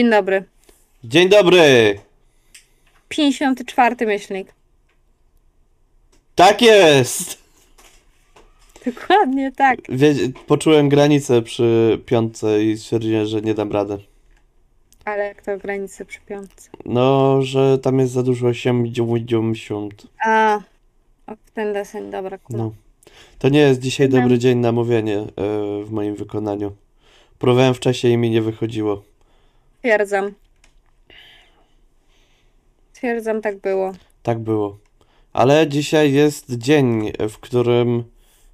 Dzień dobry. Dzień dobry! 54 myślnik. Tak jest! Dokładnie tak. Wie, poczułem granicę przy piątce i stwierdziłem, że nie dam rady. Ale jak to granice przy piątce? No, że tam jest za dużo 80. A, w ten deseń, dobra, kula. No. To nie jest dzisiaj dobry dzień na mówienie e, w moim wykonaniu. Próbowałem wcześniej i mi nie wychodziło. Twierdzam. Twierdzam, tak było. Tak było. Ale dzisiaj jest dzień, w którym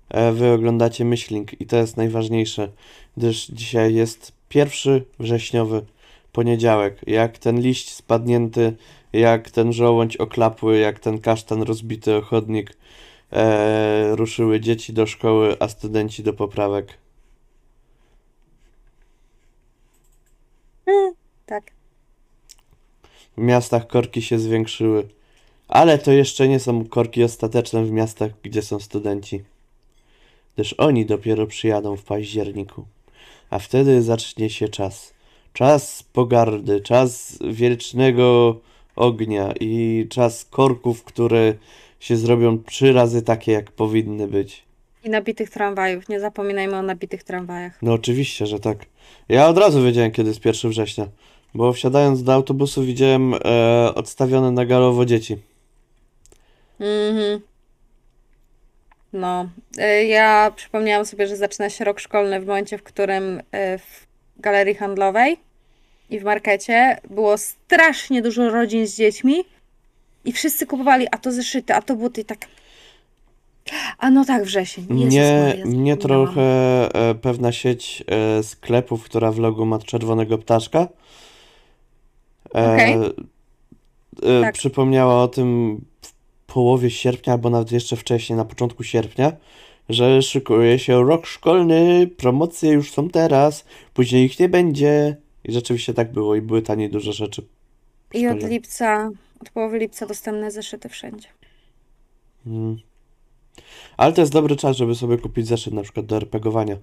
e, wy oglądacie Myślink i to jest najważniejsze, gdyż dzisiaj jest pierwszy wrześniowy poniedziałek. Jak ten liść spadnięty, jak ten żołądź oklapły, jak ten kasztan rozbity o chodnik, e, ruszyły dzieci do szkoły, a studenci do poprawek. Tak. W miastach korki się zwiększyły. Ale to jeszcze nie są korki ostateczne w miastach, gdzie są studenci. Gdyż oni dopiero przyjadą w październiku. A wtedy zacznie się czas. Czas pogardy, czas wiecznego ognia i czas korków, które się zrobią trzy razy takie, jak powinny być. I nabitych tramwajów. Nie zapominajmy o nabitych tramwajach. No oczywiście, że tak. Ja od razu wiedziałem, kiedy jest 1 września. Bo wsiadając do autobusu widziałem e, odstawione na galowo dzieci. Mhm. No, y, ja przypomniałam sobie, że zaczyna się rok szkolny w momencie, w którym y, w galerii handlowej i w markecie było strasznie dużo rodzin z dziećmi i wszyscy kupowali a to zeszyty, a to buty i tak. A no tak, wrzesień. Jezus Mnie, Maria, mnie trochę e, pewna sieć e, sklepów, która w logu ma czerwonego ptaszka, e, Okej. e, Tak. przypomniała o tym w połowie sierpnia, albo nawet jeszcze wcześniej, na początku sierpnia, że szykuje się rok szkolny, promocje już są teraz, później ich nie będzie. I rzeczywiście tak było i były tanie duże rzeczy. I od lipca, od połowy lipca dostępne zeszyty wszędzie. Mm. Ale to jest dobry czas, żeby sobie kupić zeszyt na przykład do RPGowania.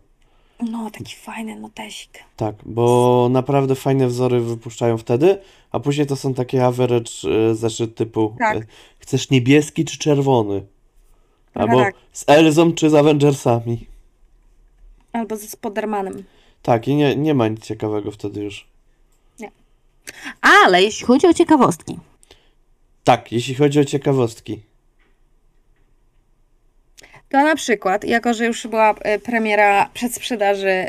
No, taki fajny notesik. Tak, bo naprawdę fajne wzory wypuszczają wtedy, a później to są takie average e, zeszyt typu Tak. e, chcesz niebieski czy czerwony? Trochę Albo tak. z Elzą czy z Avengersami. Albo ze Spodermanem. Tak, i nie, nie ma nic ciekawego wtedy już. Ale jeśli chodzi o ciekawostki, Tak, jeśli chodzi o ciekawostki. To na przykład, jako że już była e, premiera przedsprzedaży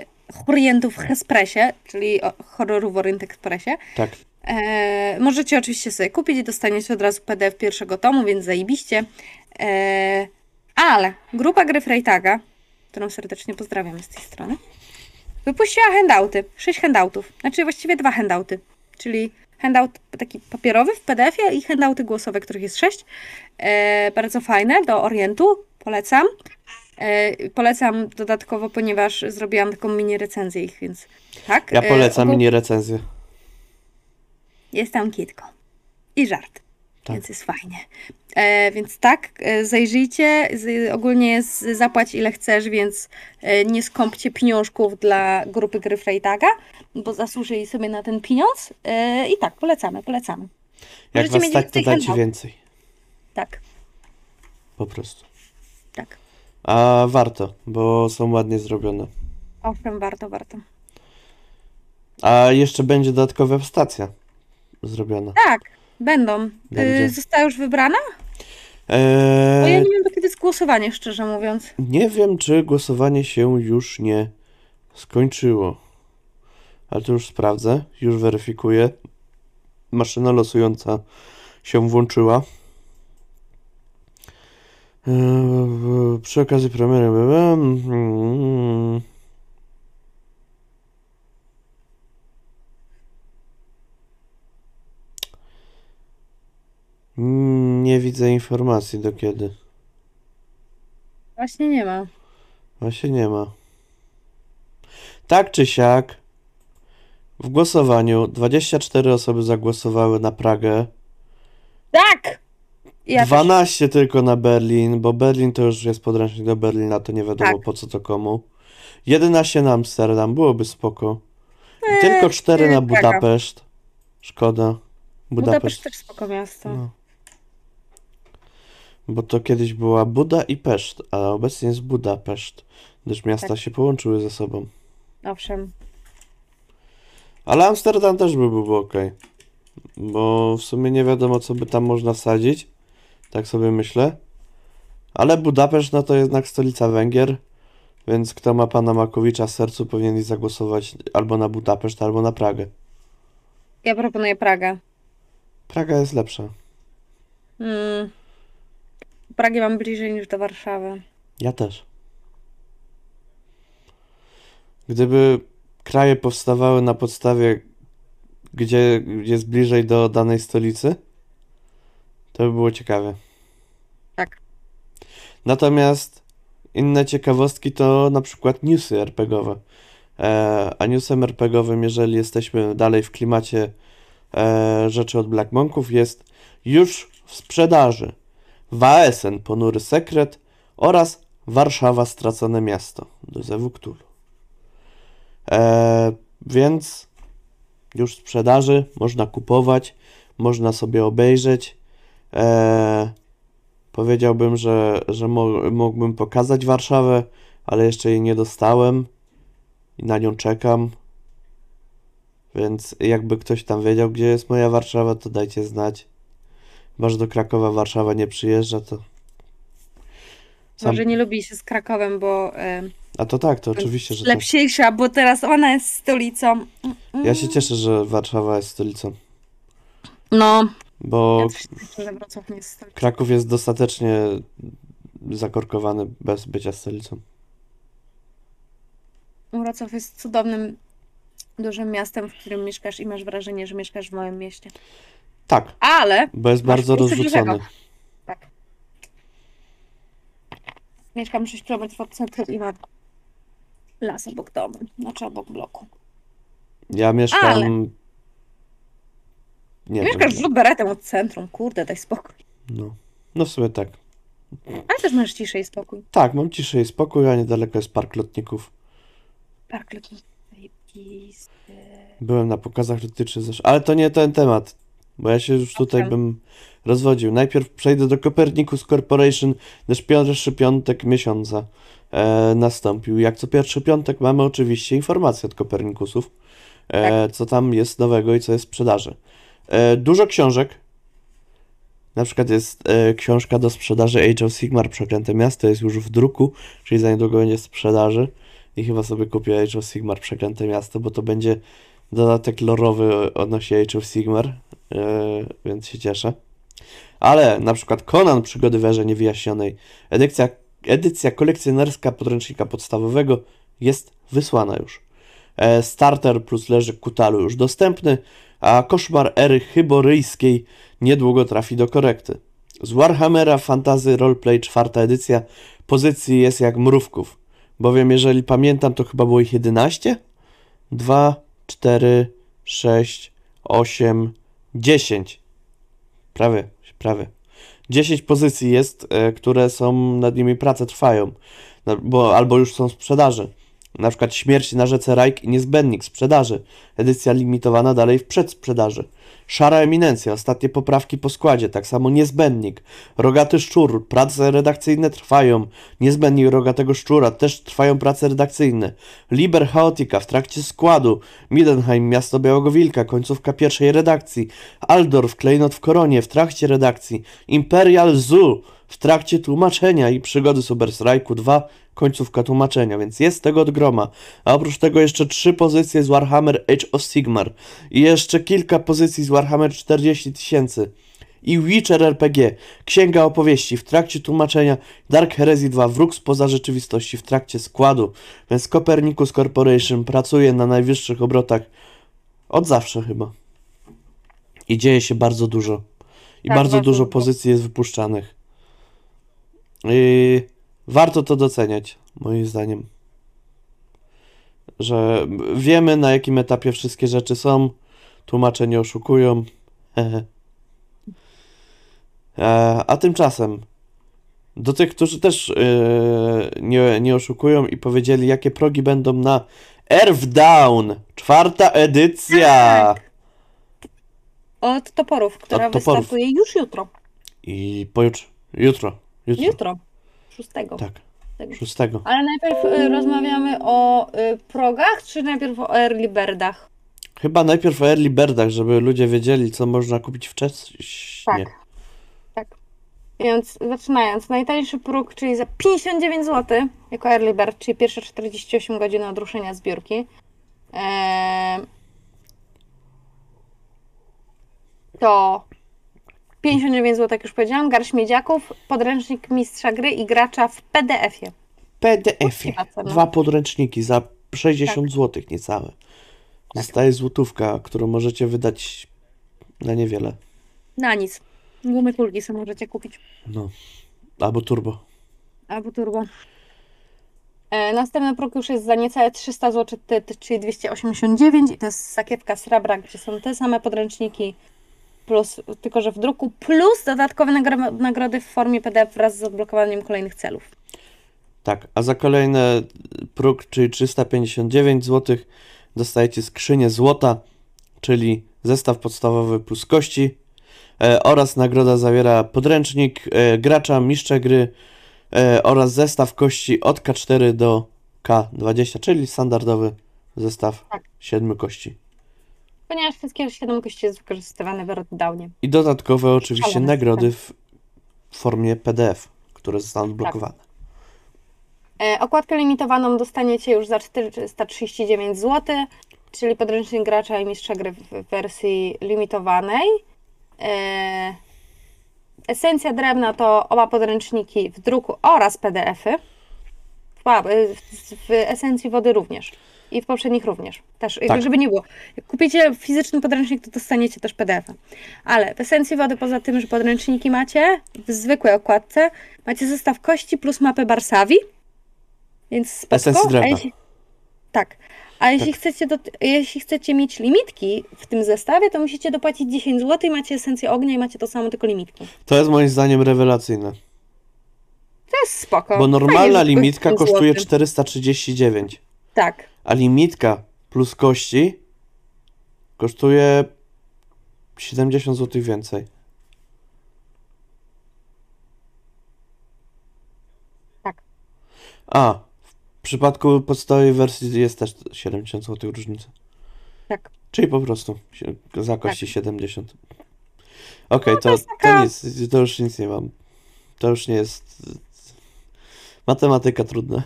Horientów w Hespressie, czyli horroru w Orient Expressie, Tak, e, możecie oczywiście sobie kupić i dostaniecie od razu PDF pierwszego tomu, więc zajebiście. E, ale grupa gry Freytaga, którą serdecznie pozdrawiam z tej strony, wypuściła handouty, sześć handoutów, znaczy właściwie dwa handouty, czyli handout taki papierowy w PDF-ie i handouty głosowe, których jest sześć. E, bardzo fajne, do Orientu, polecam. E, polecam dodatkowo, ponieważ zrobiłam taką mini recenzję ich, więc tak. ja e, polecam ogól- mini recenzję. Jest tam kitko. I żart. Tak. Więc jest fajnie. E, więc tak, e, zajrzyjcie. Z, ogólnie jest zapłać ile chcesz, więc e, nie skąpcie pieniążków dla grupy gry Freytaga, bo zasłużyli sobie na ten pieniądz. E, I tak, polecamy, polecamy. Jak Możecie was stać, to dajcie handout. więcej. Tak, Po prostu. tak. A warto, bo są ładnie zrobione. Owszem, warto, warto. A jeszcze będzie dodatkowa stacja zrobiona. Tak, będą. Będzie. Y, została już wybrana? Bo ja Eee, nie wiem, do kiedy jest głosowanie, szczerze mówiąc. Nie wiem, czy głosowanie się już nie skończyło. Ale to już sprawdzę, już weryfikuję. Maszyna losująca się włączyła. Eee, Przy okazji premiery. mm, Nie widzę informacji do kiedy. Właśnie nie ma. Właśnie nie ma. Tak czy siak, w głosowaniu 24 osoby zagłosowały na Pragę, Tak! Ja też. 12 tylko na Berlin, bo Berlin to już jest podręcznik do Berlina, to nie wiadomo Tak. po co to komu. 11 na Amsterdam, byłoby spoko. Tylko cztery na Praga. Budapeszt. Szkoda. Budapeszt Budapeszt. też spoko miasto. No. Bo to kiedyś była Buda i Peszt, a obecnie jest Budapeszt, gdyż miasta Tak. się połączyły ze sobą. Owszem. Ale Amsterdam też by był ok. Bo w sumie nie wiadomo, co by tam można wsadzić. Tak sobie myślę. Ale Budapeszt, no to jednak stolica Węgier. Więc kto ma pana Makowicza w sercu, powinien zagłosować albo na Budapeszt, albo na Pragę. Ja proponuję Pragę. Praga jest lepsza. Mm. Pragi mam bliżej niż do Warszawy. Ja też. Gdyby kraje powstawały na podstawie, gdzie jest bliżej do danej stolicy, to by było ciekawe. Tak. Natomiast inne ciekawostki to na przykład newsy RPGowe. E, a newsem RPGowym, jeżeli jesteśmy dalej w klimacie e, rzeczy od Black Monków, jest już w sprzedaży Waesen Ponury Sekret oraz Warszawa Stracone Miasto do Zewu Cthulhu. E, więc już w sprzedaży, można kupować, można sobie obejrzeć. E, powiedziałbym, że, że mógłbym pokazać Warszawę, ale jeszcze jej nie dostałem i na nią czekam. Więc jakby ktoś tam wiedział, gdzie jest moja Warszawa, to dajcie znać. Że do Krakowa Warszawa nie przyjeżdża, to. Sam... Może nie lubi się z Krakowem, bo e, A to tak, to oczywiście, że tak. lepsiejsza, bo teraz ona jest stolicą. Ja się cieszę, że Warszawa jest stolicą, No, bo ja cieszę, jest stolicą. Kraków jest dostatecznie zakorkowany bez bycia stolicą. Wrocław jest cudownym, dużym miastem, w którym mieszkasz i masz wrażenie, że mieszkasz w małym mieście. Tak, Ale bo jest bardzo rozrzucony. Tak. Mieszkam 6 km od centrum i mam las obok domu, znaczy obok bloku. Ja mieszkam. Ale- Nie Mieszkasz rzut beretem od centrum, kurde, daj spokój. No. no w sumie tak. Ale też masz ciszę i spokój. Tak, mam ciszę i spokój, a niedaleko jest park lotników. Park zajebisty. Byłem na pokazach lotniczych. Ale to nie ten temat, bo ja się już tutaj Owszem. bym rozwodził. Najpierw przejdę do Copernicus Corporation, gdyż pierwszy piątek miesiąca e, nastąpił. Jak co pierwszy piątek mamy oczywiście informacje od Copernicusów, e, co tam jest nowego i co jest w sprzedaży. E, dużo książek. Na przykład jest e, książka do sprzedaży Age of Sigmar Przeklęte Miasto, jest już w druku, czyli za niedługo będzie w sprzedaży. I chyba sobie kupię Age of Sigmar Przeklęte Miasto, bo to będzie dodatek lorowy odnośnie Age of Sigmar, więc się cieszę. Ale na przykład Conan Przygody w Erze Niewyjaśnionej, edycja, edycja kolekcjonerska podręcznika podstawowego jest wysłana już. E, starter plus leży Kutalu już dostępny, a koszmar ery chyboryjskiej niedługo trafi do korekty. Z Warhammera Fantasy Roleplay czwarta edycja pozycji jest jak mrówków, bowiem jeżeli pamiętam to chyba było ich 11? 2, 4, 6, 8, 10. Prawie, prawie. 10 pozycji jest, e, które są, nad nimi prace trwają, bo albo już są w sprzedaży. Na przykład Śmierć na rzece Rajk i Niezbędnik sprzedaży. Edycja limitowana dalej w przedsprzedaży. Szara Eminencja, ostatnie poprawki po składzie, tak samo Niezbędnik. Rogaty Szczur, prace redakcyjne trwają. Niezbędnik Rogatego Szczura, też trwają prace redakcyjne. Liber Chaotica w trakcie składu. Midenheim, Miasto Białego Wilka, końcówka pierwszej redakcji. Aldorf, Klejnot w Koronie, w trakcie redakcji. Imperial Zoo, w trakcie tłumaczenia i przygody Super Strike'u 2, końcówka tłumaczenia, więc jest tego od groma. A oprócz tego jeszcze trzy pozycje z Warhammer Age of Sigmar i jeszcze kilka pozycji z Warhammer 40 tysięcy. I Witcher RPG, Księga Opowieści w trakcie tłumaczenia, Dark Heresy 2, Wróg spoza rzeczywistości w trakcie składu, więc Copernicus Corporation pracuje na najwyższych obrotach od zawsze chyba. I dzieje się bardzo dużo. I Tak, bardzo bardzo dużo dużo. pozycji jest wypuszczanych. I warto to doceniać, moim zdaniem. Że wiemy na jakim etapie wszystkie rzeczy są. Tłumacze nie oszukują. E, A tymczasem do tych, którzy też e, nie, nie oszukują i powiedzieli, jakie progi będą na Earthdown, czwarta edycja. Tak. Od toporów, która Od toporów. wystartuje już jutro. I pojutrze, jutro, jutro. Jutro. Szóstego. Tak, Tego. szóstego. Ale najpierw y, rozmawiamy o y, progach, czy najpierw o early birdach? Chyba najpierw o early birdach, żeby ludzie wiedzieli, co można kupić wcześniej. Tak. Tak. Więc zaczynając, najtańszy próg, czyli za 59 zł jako early bird, czyli pierwsze 48 godzin od ruszenia zbiórki. Eee, to 59 zł, jak już powiedziałam, garść miedziaków, podręcznik mistrza gry i gracza w PDF-ie. PDF-ie. Dwa podręczniki za 60 zł niecałe. Zostaje złotówka, którą możecie wydać na niewiele. Na nic. Gumy kulki sobie możecie kupić. No. Albo turbo. Albo turbo. E, następny próg już jest za niecałe 300 zł, czyli 289 i to jest sakiewka srebra, gdzie są te same podręczniki, plus, tylko że w druku, plus dodatkowe nagro- nagrody w formie PDF wraz z odblokowaniem kolejnych celów. Tak, a za kolejny próg, czyli 359 zł, dostajecie skrzynię złota, czyli zestaw podstawowy plus kości e, oraz nagroda zawiera podręcznik e, gracza, mistrza gry e, oraz zestaw kości od K4 do K20, czyli standardowy zestaw Tak. 7 kości. Ponieważ wszystkie 7 kości jest wykorzystywane w Earthdownie. I dodatkowe oczywiście nagrody w formie PDF, które zostaną odblokowane. E, okładkę limitowaną dostaniecie już za 439 zł, czyli podręcznik gracza i mistrza gry w wersji limitowanej. E, esencja drewna to oba podręczniki w druku oraz PDF-y. W esencji wody również. I w poprzednich również. Też, Tak. żeby nie było. Jak kupicie fizyczny podręcznik, to dostaniecie też PDF-a. Ale w esencji wody, poza tym, że podręczniki macie, w zwykłej okładce, macie zestaw kości plus mapę Barsawi. Więc spoko. Esencji drewna. A jeśli, tak. A jeśli, chcecie do, jeśli chcecie mieć limitki w tym zestawie, to musicie dopłacić 10 zł i macie esencję ognia i macie to samo, tylko limitki. To jest moim zdaniem rewelacyjne, To jest spoko. bo normalna Fajnie, limitka kosztuje kosztuje złoty. 439. Tak. A limitka plus kości kosztuje 70 zł więcej. Tak. A, w przypadku podstawowej wersji jest też 70 zł różnica. Tak. Czyli po prostu za kości 70. Okej, to, jest to taka- nic, to już nic nie mam. To już nie jest... Matematyka trudna.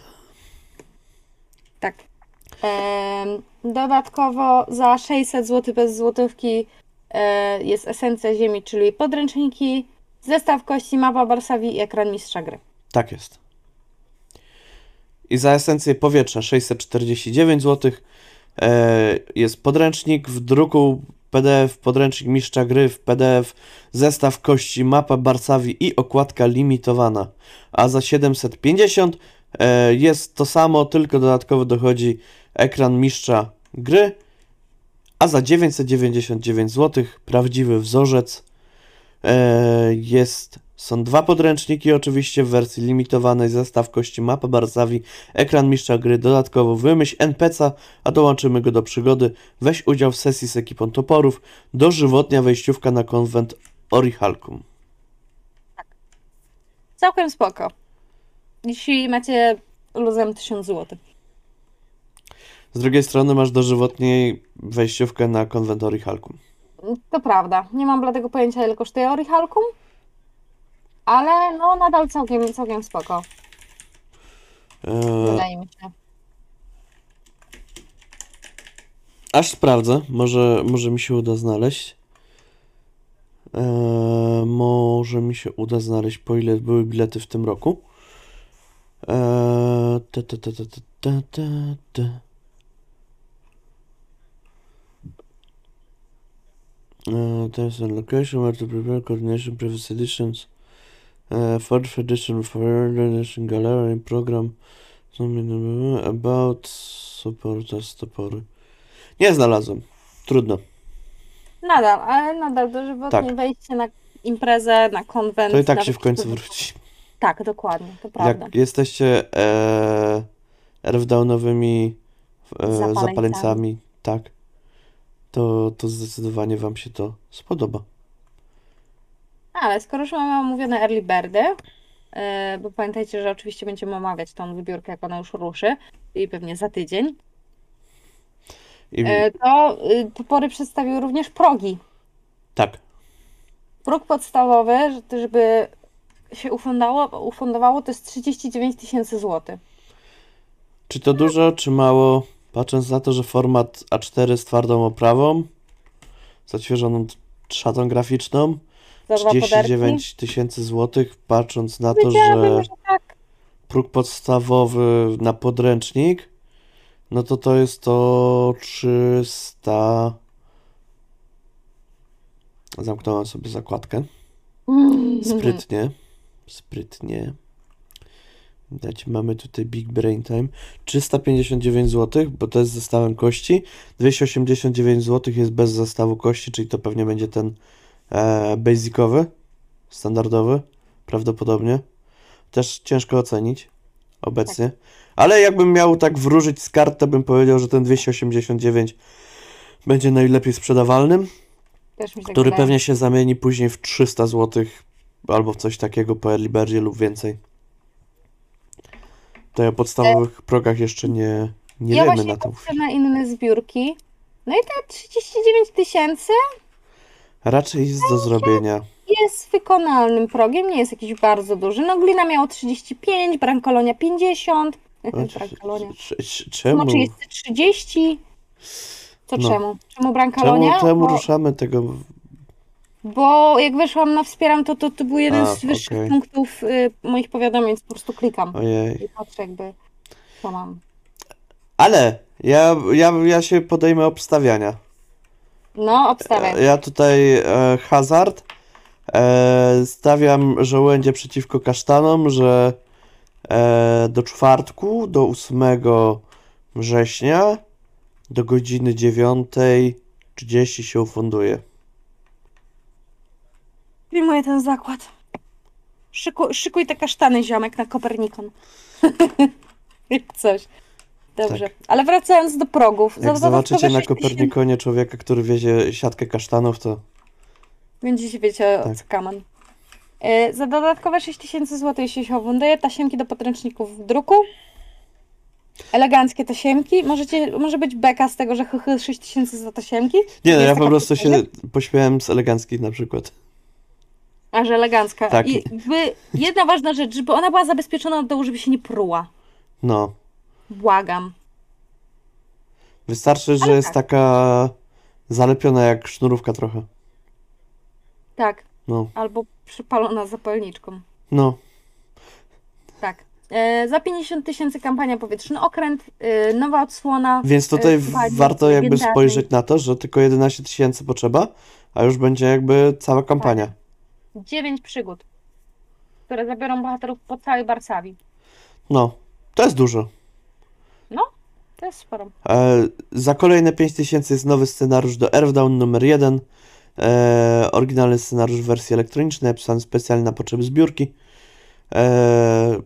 Dodatkowo za 600 zł bez złotówki e, jest esencja ziemi, czyli podręczniki, zestaw kości, mapa Barsawi i ekran mistrza gry. Tak jest. I za esencję powietrza 649 zł. E, jest podręcznik w druku PDF, podręcznik mistrza gry w PDF, zestaw kości, mapa Barsawi i okładka limitowana. A za 750 e, jest to samo, tylko dodatkowo dochodzi ekran mistrza gry. A za 999 zł prawdziwy wzorzec E, jest, są dwa podręczniki oczywiście w wersji limitowanej, zestaw kości mapa Barsawi, ekran mistrza gry, dodatkowo wymyśl NPC, a dołączymy go do przygody, weź udział w sesji z ekipą toporów, dożywotnia wejściówka na konwent Orihalkum. Całkiem spoko. Jeśli macie luzem 1000 zł. Z drugiej strony masz dożywotniej wejściówkę na konwent Orihalkum. To prawda. Nie mam bladego pojęcia, ile kosztuje Orihalkum, ale no nadal całkiem, całkiem spoko, E, wydaje mi się. aż sprawdzę, może, może mi się uda znaleźć. E, może mi się uda znaleźć, po ile były bilety w tym roku. E, ta, ta, ta, ta, ta, ta, ta, Uh, there's a location where to prepare coordination previous editions. Uh, fourth edition for edition gallery program. About supporters topory. Nie znalazłem. Trudno. Nadal, ale nadal dożywotnie Tak. wejście na imprezę, na konwent. To i tak się w końcu wróci. Tak, dokładnie, to prawda. Jak jesteście e, Earthdownowymi e, zapaleńcami, tak, to, to zdecydowanie Wam się to spodoba. Ale skoro już mamy omówione early birdy, yy, bo pamiętajcie, że oczywiście będziemy omawiać tą wybiórkę, jak ona już ruszy, i pewnie za tydzień, I, yy, to yy, Topory przedstawiły również progi. tak, Próg podstawowy, że- żeby się ufundało, ufundowało, to jest 39 tysięcy złotych. czy to dużo, czy mało? Patrząc na to, że format A4 z twardą oprawą, z odświeżoną szatą graficzną, poderki. 39 tysięcy złotych, patrząc na to, że tak. próg podstawowy na podręcznik, no to to jest to 300. Zamknąłem sobie zakładkę. Mhm. Sprytnie. Sprytnie. Widać, mamy tutaj Big Brain Time. 359 zł, bo to jest z zestawem kości. 289 zł jest bez zestawu kości, czyli to pewnie będzie ten e, basicowy, standardowy, prawdopodobnie. Też ciężko ocenić obecnie. Ale jakbym miał tak wróżyć z kart, to bym powiedział, że ten 289 będzie najlepiej sprzedawalnym tak który pewnie się zamieni później w 300 zł albo w coś takiego po early birdzie lub więcej. To ja o podstawowych progach jeszcze nie, nie ja wiemy na to. patrzę na inne zbiórki. No i te 39 tysięcy Raczej jest do zrobienia. jest wykonalnym progiem, nie jest jakiś bardzo duży. No Glina miało 35, Brankolonia 50. Brankolonia. Cze- cze- Czemu? Znaczy jest 30. Co No. czemu? Czemu Brankolonia? Czemu, czemu Bo, ruszamy tego? Bo jak weszłam na wspieram, to to, to był jeden A, z wyższych okej. punktów y, moich powiadomień, więc po prostu klikam Ojej. i patrzę jakby co mam. Ale ja, ja, ja się podejmę obstawiania. No, obstawiam. Ja tutaj e, hazard. E, stawiam żołędzie przeciwko kasztanom, że e, do czwartku, do 8 września, do godziny 9.30 się ufunduje. Przyjmuję ten zakład. Szykuj, szykuj te kasztany, ziomek, na Kopernikon. Coś. Dobrze. Ale wracając do progów. Tak. Jak zobaczycie na 6 tysięcy- Kopernikonie człowieka, który wiezie siatkę kasztanów, to Będziecie wiecie, Tak. co kaman. E, za dodatkowe 6000 zł, jeśli się owunduje, tasiemki do podręczników w druku. Eleganckie tasiemki. Możecie, może być beka z tego, że chychy 6000 za tasiemki. Nie, no ja po prostu się pośmiałem z eleganckich na przykład. A, że elegancka. Tak. I jakby jedna ważna rzecz, żeby ona była zabezpieczona od dołu, żeby się nie pruła. No. Błagam. Wystarczy, że Ale jest tak. taka zalepiona jak sznurówka trochę. Tak. No. Albo przypalona zapalniczką. No. Tak. E, za 50 tysięcy kampania powietrzny okręt, e, nowa odsłona. Więc tutaj e, w- pani warto jakby spojrzeć na to, że tylko 11 tysięcy potrzeba, a już będzie jakby cała kampania. 9 przygód, które zabiorą bohaterów po całej Barsawi. No, to jest dużo. To jest sporo. E, za kolejne 5 tysięcy jest nowy scenariusz do Earthdown numer 1. E, oryginalny scenariusz w wersji elektronicznej, napisany specjalnie na potrzeby zbiórki. E,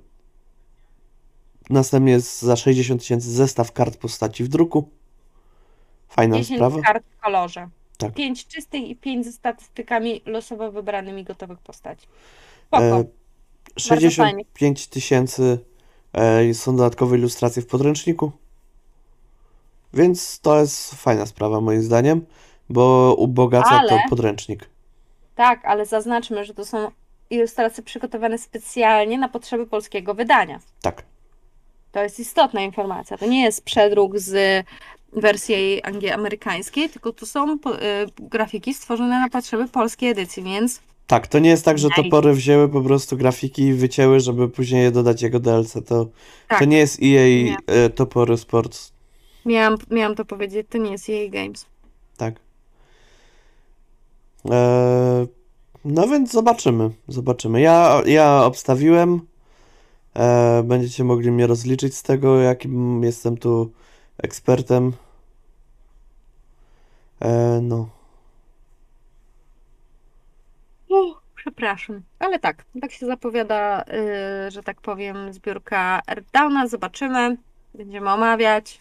następnie jest za 60 tysięcy zestaw kart postaci w druku. Fajna 10 sprawa. kart w kolorze. Tak. 5 czystych i 5 ze statystykami losowo wybranymi gotowych postaci. Spoko. E, 65 tysięcy e, są dodatkowe ilustracje w podręczniku. Więc to jest fajna sprawa moim zdaniem, bo ubogaca to Ale- podręcznik. Tak, ale zaznaczmy, że to są ilustracje przygotowane specjalnie na potrzeby polskiego wydania. Tak. To jest istotna informacja. To nie jest przedruk z wersji angiel- amerykańskiej, tylko to są y, grafiki stworzone na potrzeby polskiej edycji, więc Tak, to nie jest tak, że topory wzięły po prostu grafiki i wycięły, żeby później je dodać jego DLC. To, Tak. to nie jest EA Nie. e, Topory Sports. miałam, miałam to powiedzieć, to nie jest jej games. Tak. E, no więc zobaczymy. Zobaczymy. Ja, ja obstawiłem. E, będziecie mogli mnie rozliczyć z tego, jakim jestem tu ekspertem. E, no. Uch, przepraszam. Ale tak, tak się zapowiada, y, że tak powiem, zbiórka Earthdowna. Zobaczymy. Będziemy omawiać.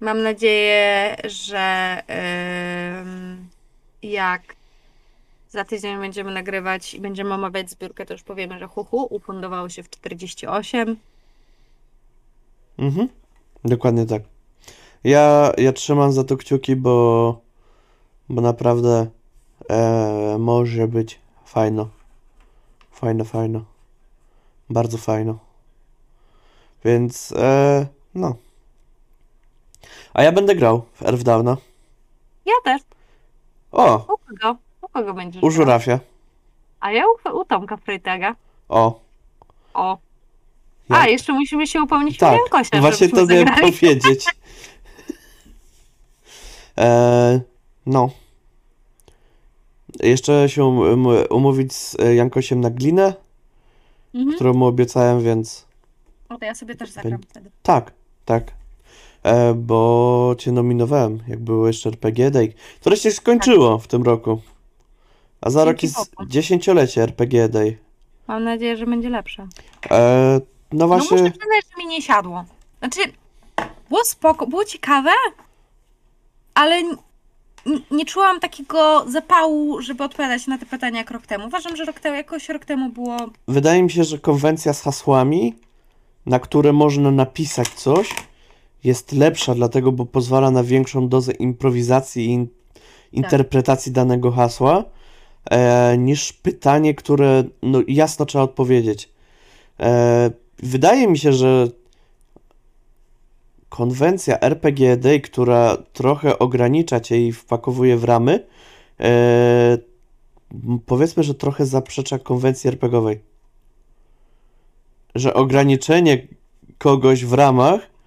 Mam nadzieję, że ym, jak za tydzień będziemy nagrywać i będziemy omawiać zbiórkę, to już powiemy, że huhu ufundowało się w 48. Mhm. Dokładnie tak. Ja, ja trzymam za to kciuki, bo, bo naprawdę e, może być fajno. Fajno, fajno. Bardzo fajno. Więc e, no. A ja będę grał w Earthdowna. Ja też. O, U kogo? U kogo będziesz u grał? żurafia. A ja u, u Tomka Freitaga. O. O. Ja- A, jeszcze musimy się upomnieć o Tak, Jankosia, właśnie żebyśmy to miałem powiedzieć. E, no. Jeszcze się um, umówić z e, Jankosiem na glinę, Mhm. którą mu obiecałem, więc O, to ja sobie też zagram wtedy. tak, tak. E, bo cię nominowałem, jak było jeszcze RPG Day, które się skończyło w tym roku. A za rok Dzięki jest Bogu. dziesięciolecie RPG Day. Mam nadzieję, że będzie lepsze. E, no No właśnie, muszę przyznać, że mi nie siadło. Znaczy, było spoko, było ciekawe, ale nie czułam takiego zapału, żeby odpowiadać na te pytania jak rok temu. Uważam, że rok temu, jakoś rok temu było... wydaje mi się, że konwencja z hasłami, na które można napisać coś, jest lepsza, dlatego, bo pozwala na większą dozę improwizacji i in, interpretacji danego hasła, e, niż pytanie, które no, jasno trzeba odpowiedzieć. E, wydaje mi się, że konwencja RPG Day, która trochę ogranicza cię i wpakowuje w ramy, e, powiedzmy, że trochę zaprzecza konwencji RPGowej. Że ograniczenie kogoś w ramach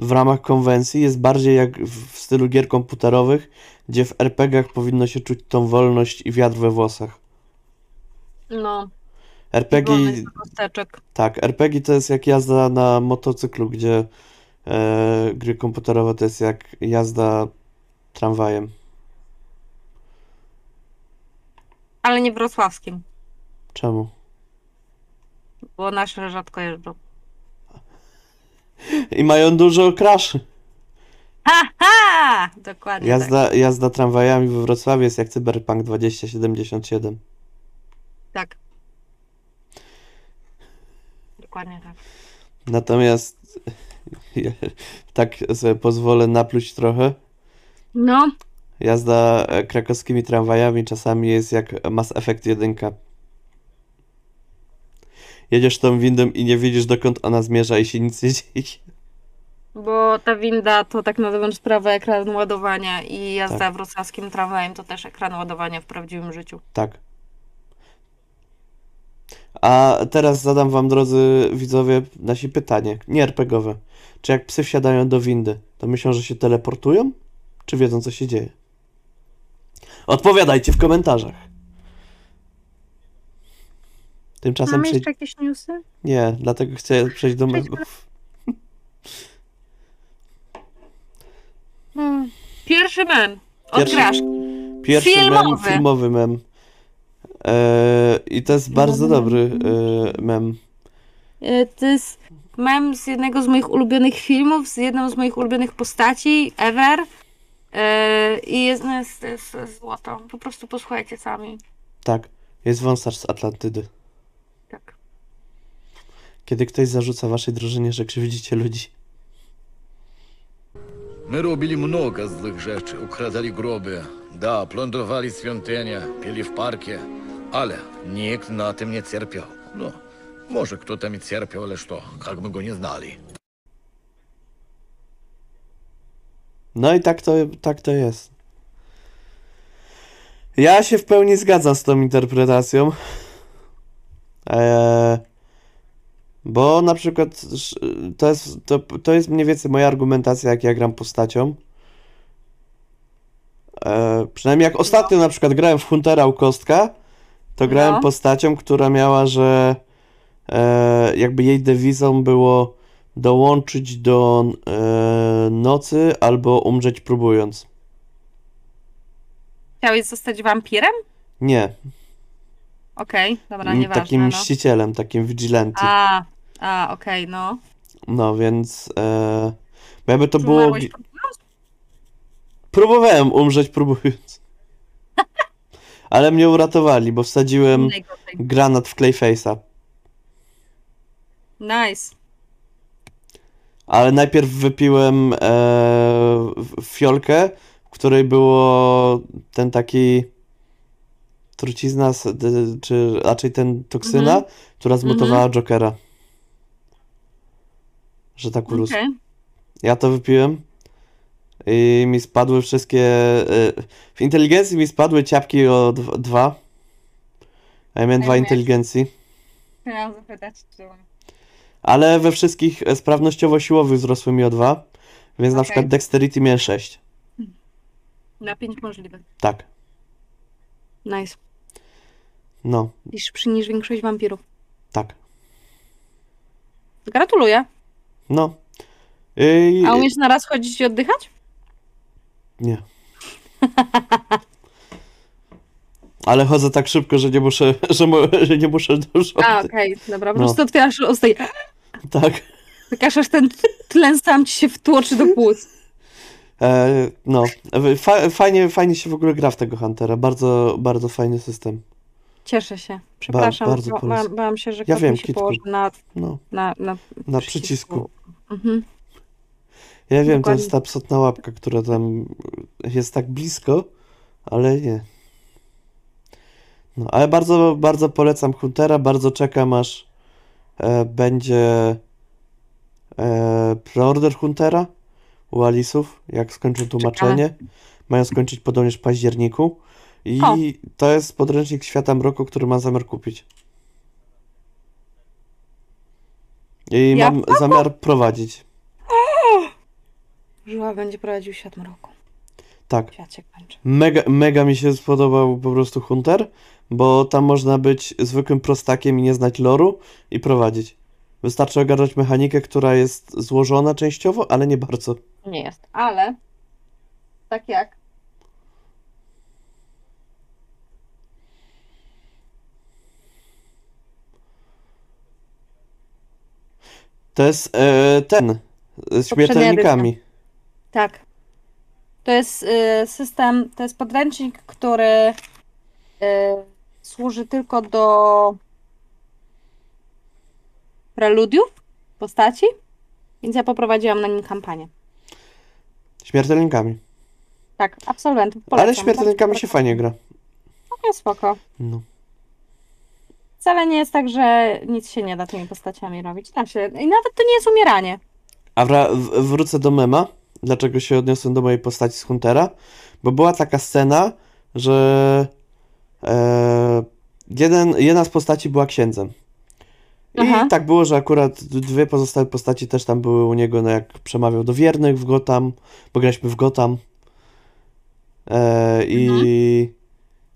w ramach konwencji jest bardziej jak w stylu gier komputerowych, gdzie w RPGach powinno się czuć tą wolność i wiatr we włosach. No, RPG, tak, RPG to jest jak jazda na motocyklu, gdzie e, gry komputerowe to jest jak jazda tramwajem. Ale nie wrocławskim, Czemu? bo nasze rzadko jeżdżą. I mają dużo kraszy. Ha, ha! Dokładnie tak. Jazda, jazda tramwajami we Wrocławiu jest jak Cyberpunk 2077. Tak. Dokładnie tak. Natomiast tak sobie pozwolę napluć trochę. No, Jazda krakowskimi tramwajami czasami jest jak Mass Effect 1. Jedziesz tą windą i nie widzisz dokąd ona zmierza i się nic nie dzieje. bo ta winda to tak na dobrą sprawę ekran ładowania i jazda Tak. wrocławskim tramwajem to też ekran ładowania w prawdziwym życiu. Tak. A teraz zadam wam, drodzy widzowie, nasi pytanie, nie RPGowe. Czy jak psy wsiadają do windy, to myślą, że się teleportują? Czy wiedzą, co się dzieje? Odpowiadajcie w komentarzach. Tymczasem Mamy jeszcze jakieś newsy? Nie, dlatego chcę przejść do Przejdźmy. Hmm. Pierwszy mem. Od Pierwszy- Graszki. Pierwszy mem, Filmowy. filmowy mem. Eee, I to jest bardzo dobry mem. e, mem. Y, To jest mem z jednego z moich ulubionych filmów, z jedną z moich ulubionych postaci ever. Y, I jest, no jest, jest, jest złoto. Po prostu posłuchajcie sami. Tak, jest wąsacz z Atlantydy. Tak. Kiedy ktoś zarzuca waszej drużynie, że krzywdzicie ludzi. My robili mnogo złych rzeczy. Ukradali groby, da, plądrowali świątynie, pili w parkie. Ale nikt na tym nie cierpiał. No, może kto tam i cierpiał, ale to, jak my go nie znali. No i tak to, tak to jest. Ja się w pełni zgadzam z tą interpretacją. Eee bo na przykład to jest, to, to jest mniej więcej moja argumentacja, jak ja gram postacią. Eee, przynajmniej jak ostatnio na przykład grałem w Huntera u Kostka, to grałem No. postacią, która miała, że e, jakby jej dewizą było dołączyć do e, nocy albo umrzeć próbując. Chciałeś zostać wampirem? Nie, Okej, dobra, m, nieważne. takim no. mścicielem, takim vigilante. A, a okej, no. No więc e, jakby to Czy było... umarłeś? Próbowałem umrzeć próbując. Ale mnie uratowali, bo wsadziłem granat w Clayface'a. Nice. Ale najpierw wypiłem e, fiolkę, w której było ten taki trucizna, czy raczej ten toksyna, Mhm. która zmutowała Jokera. Że tak urósł. Okej. Ja to wypiłem i mi spadły wszystkie. y, W inteligencji mi spadły ciapki o dw- dwa. A ja miałem dwa inteligencji. Chciałam zapytać, czy... Ale we wszystkich e, sprawnościowo-siłowych wzrosły mi o dwa. Więc na Okej. przykład Dexterity miałem 6. Na pięć możliwe. Tak. Nice. No, Szybszy niż większość wampirów. tak. Gratuluję. No. I... A umiesz na raz chodzić i oddychać? Nie. Ale chodzę tak szybko, że nie muszę, że, mo- że nie muszę dużo. A, okej, dobra. Po No. prostu otwierasz usta i Tak. tak aż ten tlen sam ci się wtłoczy do płuc. E, no. Fa fajnie, fajnie się w ogóle gra w tego Huntera. Bardzo, bardzo fajny system. Cieszę się. Przepraszam, bardzo ba- polecam. ba- bałam się, że Ja wiem, się Kitku. położy na, No. na, na, Na przycisku. Mhm. Ja wiem, to Dokładnie. jest ta psotna łapka, która tam jest tak blisko, ale nie. No, ale bardzo, bardzo polecam Huntera, bardzo czekam aż e, będzie e, preorder Huntera u Alisów, jak skończą tłumaczenie. Mają skończyć podobnież w październiku. I O. to jest podręcznik Świata Mroku, który mam zamiar kupić. I Ja- mam zamiar prowadzić. Żyła będzie prowadził świat mroku. Tak. Świat się kończy. Mega, mega mi się spodobał po prostu Hunter, bo tam można być zwykłym prostakiem i nie znać loru i prowadzić. Wystarczy ogarnąć mechanikę, która jest złożona częściowo, ale nie bardzo. Nie jest, ale tak jak To jest e, ten, z śmiertelnikami. Tak. To jest y, system, to jest podręcznik, który y, służy tylko do preludiów postaci, więc ja poprowadziłam na nim kampanię. Śmiertelnikami. Tak, absolwentów Ale polecam. śmiertelnikami się fajnie gra. Okej, spoko. No. Wcale nie jest tak, że nic się nie da tymi postaciami robić. Da się. I nawet to nie jest umieranie. A wra- w- wrócę do mema, dlaczego się odniosłem do mojej postaci z Huntera, bo była taka scena, że e, jeden, jedna z postaci była księdzem. I Aha. tak było, że akurat dwie pozostałe postaci też tam były u niego, no jak przemawiał do wiernych w Gotham, bo graliśmy w Gotham. E, I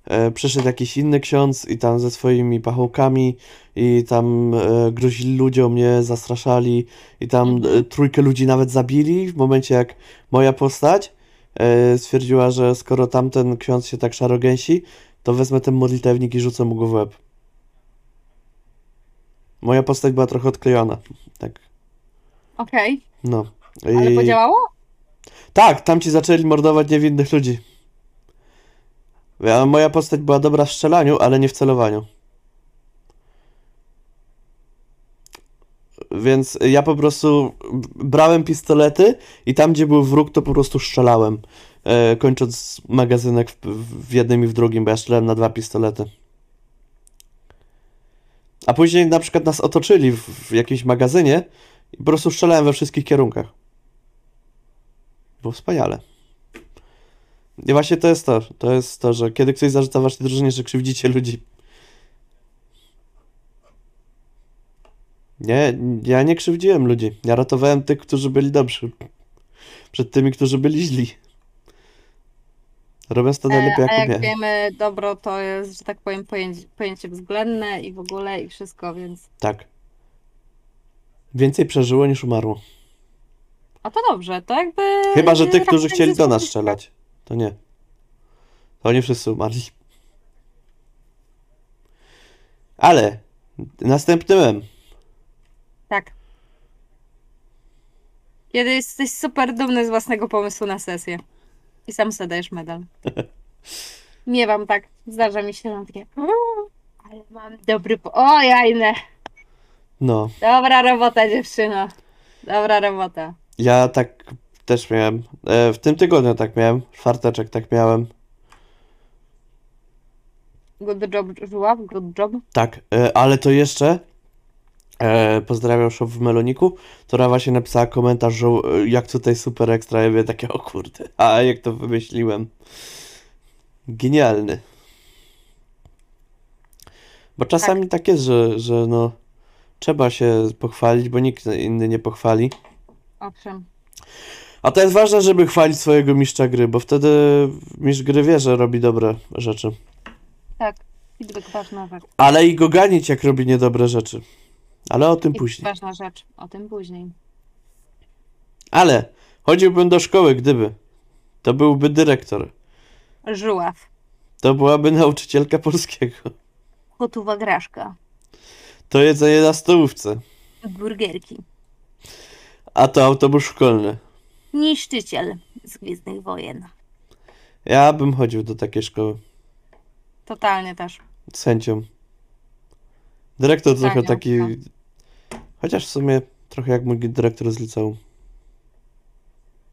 e, przyszedł jakiś inny ksiądz i tam ze swoimi pachołkami i tam e, grozili ludziom, mnie zastraszali i tam Mhm. e, trójkę ludzi nawet zabili w momencie jak moja postać e, stwierdziła, że skoro tamten ksiądz się tak szarogęsi, to wezmę ten modlitewnik i rzucę mu go w łeb. Moja postać była trochę odklejona. Tak, Okej, no. ale I- podziałało? tak, tam ci zaczęli mordować niewinnych ludzi. A moja postać była dobra w strzelaniu, ale nie w celowaniu. Więc ja po prostu brałem pistolety i tam, gdzie był wróg, to po prostu strzelałem. E, kończąc magazynek w, w jednym i w drugim, bo ja strzelałem na dwa pistolety. A później na przykład nas otoczyli w, w jakimś magazynie i po prostu strzelałem we wszystkich kierunkach. Było wspaniale. I właśnie to jest to. To jest to, że kiedy ktoś zarzuca waszej drużynie, że krzywdzicie ludzi. Nie, ja nie krzywdziłem ludzi. Ja ratowałem tych, którzy byli dobrzy. Przed tymi, którzy byli źli. Robiąc to najlepiej, E, A jak jak wiemy, dobro to jest, że tak powiem, pojęcie, pojęcie względne i w ogóle i wszystko, więc. Tak. Więcej przeżyło niż umarło. A to dobrze, to jakby. Chyba, że tych, którzy chcieli do nas strzelać. To nie. To oni wszyscy umarli. Ale następny mem. Tak. Kiedy jesteś super dumny z własnego pomysłu na sesję. I sam sobie dajesz medal. Miewam tak. Zdarza mi się mam takie. "Uuu, Ale mam dobry. Po... O, jajne. No, Dobra robota, dziewczyno. Dobra robota. ja tak też miałem. E, w tym tygodniu tak miałem. Czwarteczek tak miałem. Good job, Żuław, good job. Tak, e, ale to jeszcze e, pozdrawiam shop w Meloniku, która właśnie napisała komentarz, że e, jak tutaj super ekstra, ja mówię takie, o kurde, a jak to wymyśliłem. Genialny. Bo czasami tak, jest, że, że no trzeba się pochwalić, bo nikt inny nie pochwali. Owszem. A to jest ważne, żeby chwalić swojego mistrza gry, bo wtedy mistrz gry wie, że robi dobre rzeczy. Tak. Feedback ważna rzecz. Ale i go ganić, jak robi niedobre rzeczy. Ale o tym Feedback później. ważna rzecz. O tym później. Ale chodziłbym do szkoły, gdyby. To byłby dyrektor. Żuław. To byłaby nauczycielka polskiego. Gotowa graszka. To jedzenie na stołówce. Burgerki. A to autobus szkolny. Niszczyciel z Gwiezdnych Wojen. Ja bym chodził do takiej szkoły. Totalnie też. Z chęcią. Dyrektor trochę Fajnie, taki. no. Chociaż w sumie trochę jak mój dyrektor z liceum.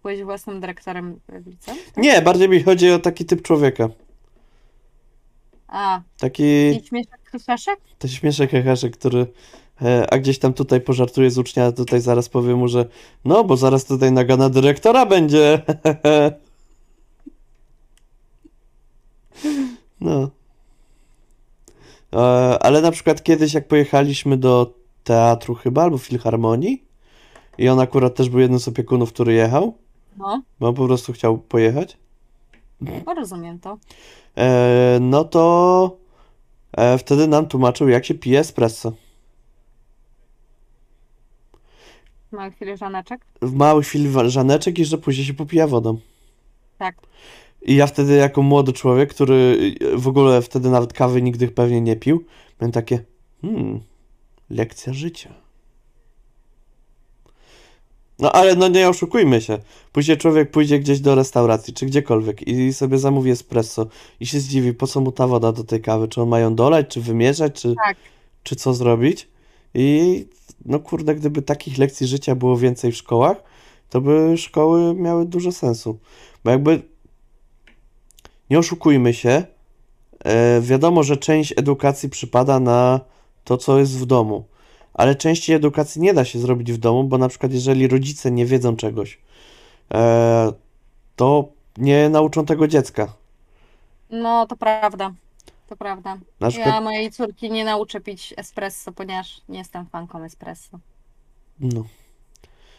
Byłeś własnym dyrektorem w liceum? Nie, bardziej mi chodzi o taki typ człowieka. A, Taki. śmieszek Krzyszaszek? To śmieszek heheszek, który a gdzieś tam tutaj pożartuje z ucznia, a tutaj zaraz powie mu, że no, bo zaraz tutaj nagana dyrektora będzie. no. E, ale na przykład kiedyś jak pojechaliśmy do teatru chyba, albo filharmonii i on akurat też był jednym z opiekunów, który jechał, No, bo on po prostu chciał pojechać. no rozumiem to. E, no to e, wtedy nam tłumaczył, jak się pije espresso. Małe filiżaneczek? w mały filiżaneczek i że później się popija wodą. Tak. I ja wtedy jako młody człowiek, który w ogóle wtedy nawet kawy nigdy pewnie nie pił, miałem takie, hmm, lekcja życia. No ale no nie oszukujmy się. Później człowiek pójdzie gdzieś do restauracji, czy gdziekolwiek i sobie zamówi espresso i się zdziwi, po co mu ta woda do tej kawy, czy on ma ją dolać, czy wymieszać, czy, Tak. czy co zrobić. I no kurde, gdyby takich lekcji życia było więcej w szkołach, to by szkoły miały dużo sensu. Bo jakby nie oszukujmy się, e, wiadomo, że część edukacji przypada na to, co jest w domu, ale części edukacji nie da się zrobić w domu, bo na przykład jeżeli rodzice nie wiedzą czegoś, e, to nie nauczą tego dziecka. No, to prawda. To prawda. Na przykład, Ja mojej córki nie nauczę pić espresso, ponieważ nie jestem fanką espresso. no.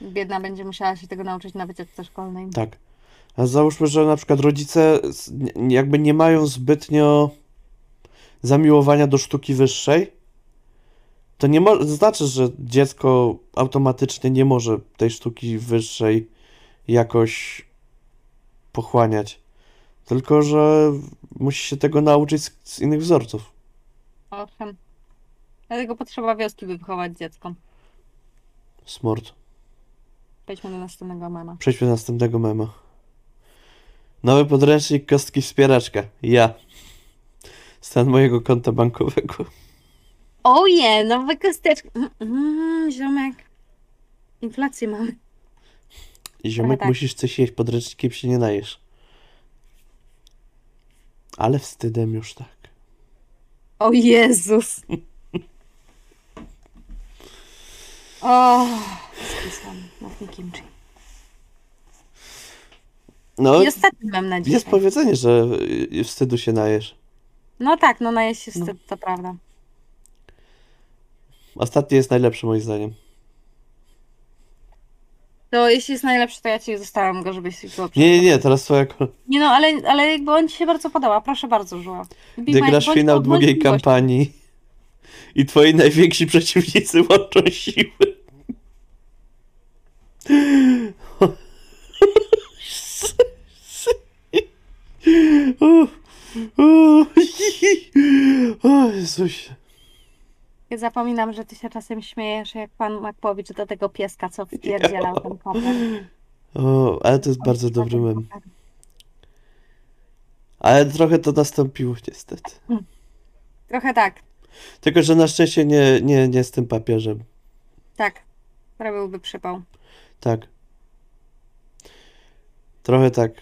Biedna będzie musiała się tego nauczyć na wycieczce szkolnej. Tak. A załóżmy, że na przykład rodzice jakby nie mają zbytnio zamiłowania do sztuki wyższej, to nie mo- znaczy, że dziecko automatycznie nie może tej sztuki wyższej jakoś pochłaniać. Tylko, że musi się tego nauczyć z, z innych wzorców. Owszem. Dlatego potrzeba wioski, by wychować dziecko. Smart. Przejdźmy do następnego mema. Przejdźmy do następnego mema. Nowy podręcznik kostki wspieraczka. Ja. Stan mojego konta bankowego. Oje, nowe kosteczki. Mm, mm, ziomek. Inflację mamy. Ziomek, tak. musisz coś jeść, podręcznikiem się nie najesz. Ale wstydem już tak. O Jezus. O, spisam. Mów kimchi. No, I ostatni mem na dzisiaj. jest powiedzenie, że y, wstydu się najesz. No tak, no najeść się No. wstyd, to prawda. Ostatni jest najlepszy moim zdaniem. To jeśli jest najlepszy, to ja ci zostawiam go, żebyś go Nie, nie, nie, teraz twoja kolej. Nie no, ale, ale jakby on ci się bardzo podoba. Proszę bardzo, Żuła. Gdy grasz finał długiej kampanii i twoi najwięksi przeciwnicy łączą siły. O, o, o Jezusie. Zapominam, że ty się czasem śmiejesz, jak pan Makłowicz do tego pieska, co wpierdzielał ten koper. O, ale to jest bardzo dobry mem. Ale trochę to nastąpiło niestety. Trochę tak, Tylko, że na szczęście nie, nie, nie z tym papieżem. tak. Robiłby przypał. Tak. Trochę tak.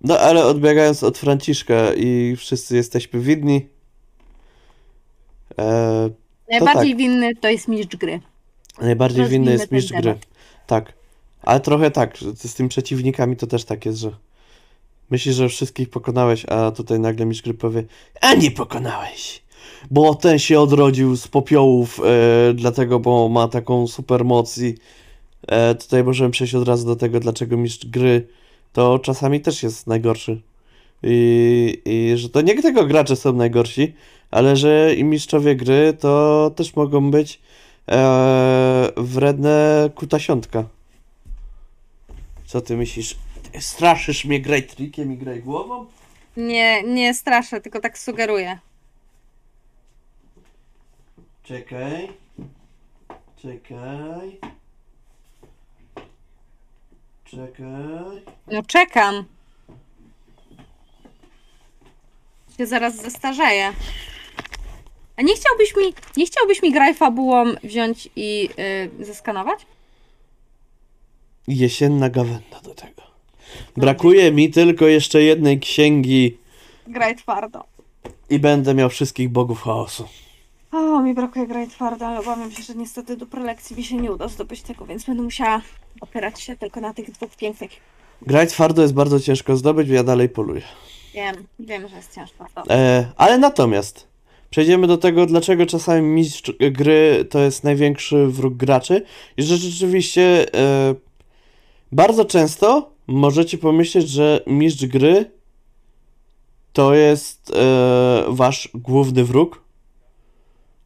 No ale odbiegając od Franciszka i wszyscy jesteśmy winni. E, Najbardziej tak. winny to jest mistrz gry. najbardziej winny jest mistrz gry. Tak. Ale trochę tak, z tymi przeciwnikami to też tak jest, że myślisz, że wszystkich pokonałeś, a tutaj nagle mistrz gry powie, a nie pokonałeś. Bo ten się odrodził z popiołów, e, dlatego, bo ma taką super moc i e, tutaj możemy przejść od razu do tego, dlaczego mistrz gry to czasami też jest najgorszy. I, I że to nie tylko gracze są najgorsi, ale że i mistrzowie gry to też mogą być e, wredne kutasiątka. Co ty myślisz? Ty Straszysz mnie graj trikiem i graj głową? Nie, nie straszę, tylko tak sugeruję. Czekaj. Czekaj. Czekaj. No czekam. Się zaraz zestarzeję. A nie chciałbyś mi, nie chciałbyś mi graj fabułą wziąć i y, zeskanować? Jesienna gawenda do tego. Brakuje mi tylko jeszcze jednej księgi Graj twardo. i będę miał wszystkich bogów chaosu. O, mi brakuje graj twardo, ale obawiam się, że niestety do prelekcji mi się nie uda zdobyć tego, więc będę musiała opierać się tylko na tych dwóch pięknych. Graj twardo jest bardzo ciężko zdobyć, ja dalej poluję. Wiem, wiem, że jest ciężko. E, ale natomiast przejdziemy do tego, dlaczego czasami mistrz gry to jest największy wróg graczy. I że rzeczywiście e, bardzo często możecie pomyśleć, że mistrz gry to jest e, wasz główny wróg.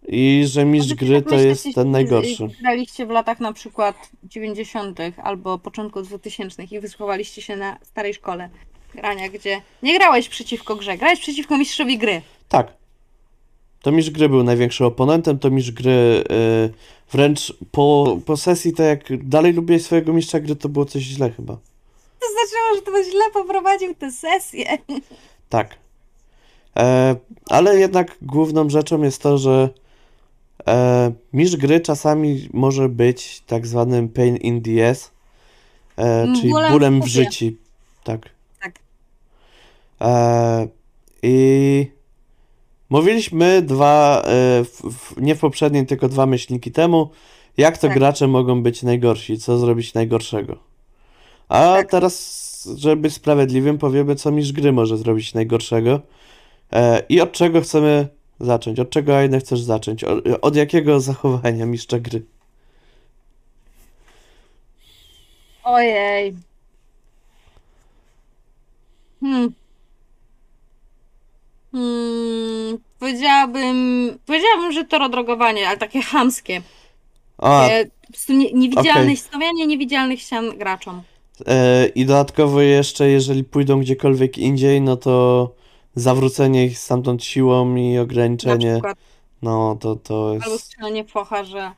I że mistrz gry to jest ten najgorszy. Graliście w latach na przykład 90. albo początku 2000 i wychowaliście się na starej szkole grania, gdzie nie grałeś przeciwko grze, grałeś przeciwko mistrzowi gry. Tak. To mistrz gry był największym oponentem, to mistrz gry e, wręcz po, po sesji, tak jak dalej lubiłeś swojego mistrza gry, to było coś źle chyba. To znaczyło, że to źle poprowadził tę sesję. Tak. E, ale jednak główną rzeczą jest to, że e, mistrz gry czasami może być tak zwanym pain in the ass, e, czyli Bólem w bólem w życiu. Tak. Tak. E, I mówiliśmy dwa, e, nie w poprzednim, tylko dwa myślniki temu, jak to Tak. gracze mogą być najgorsi, co zrobić najgorszego. A Tak. teraz, żeby być sprawiedliwym, powiemy, co mistrz gry może zrobić najgorszego. E, I od czego chcemy zacząć? Od czego, Aine, chcesz zacząć? Od, od jakiego zachowania mistrza gry? Ojej. Hmm. Hmm. Powiedziałabym, powiedziałabym, że to rodrogowanie, ale takie chamskie. A, Takie po prostu nie, niewidzialne, okej. stawianie niewidzialnych ścian graczom. E, I dodatkowo jeszcze, jeżeli pójdą gdziekolwiek indziej, no to zawrócenie ich stamtąd siłą i Na ograniczenie, przykład. no to, to Albo jest... strzelanie focha, że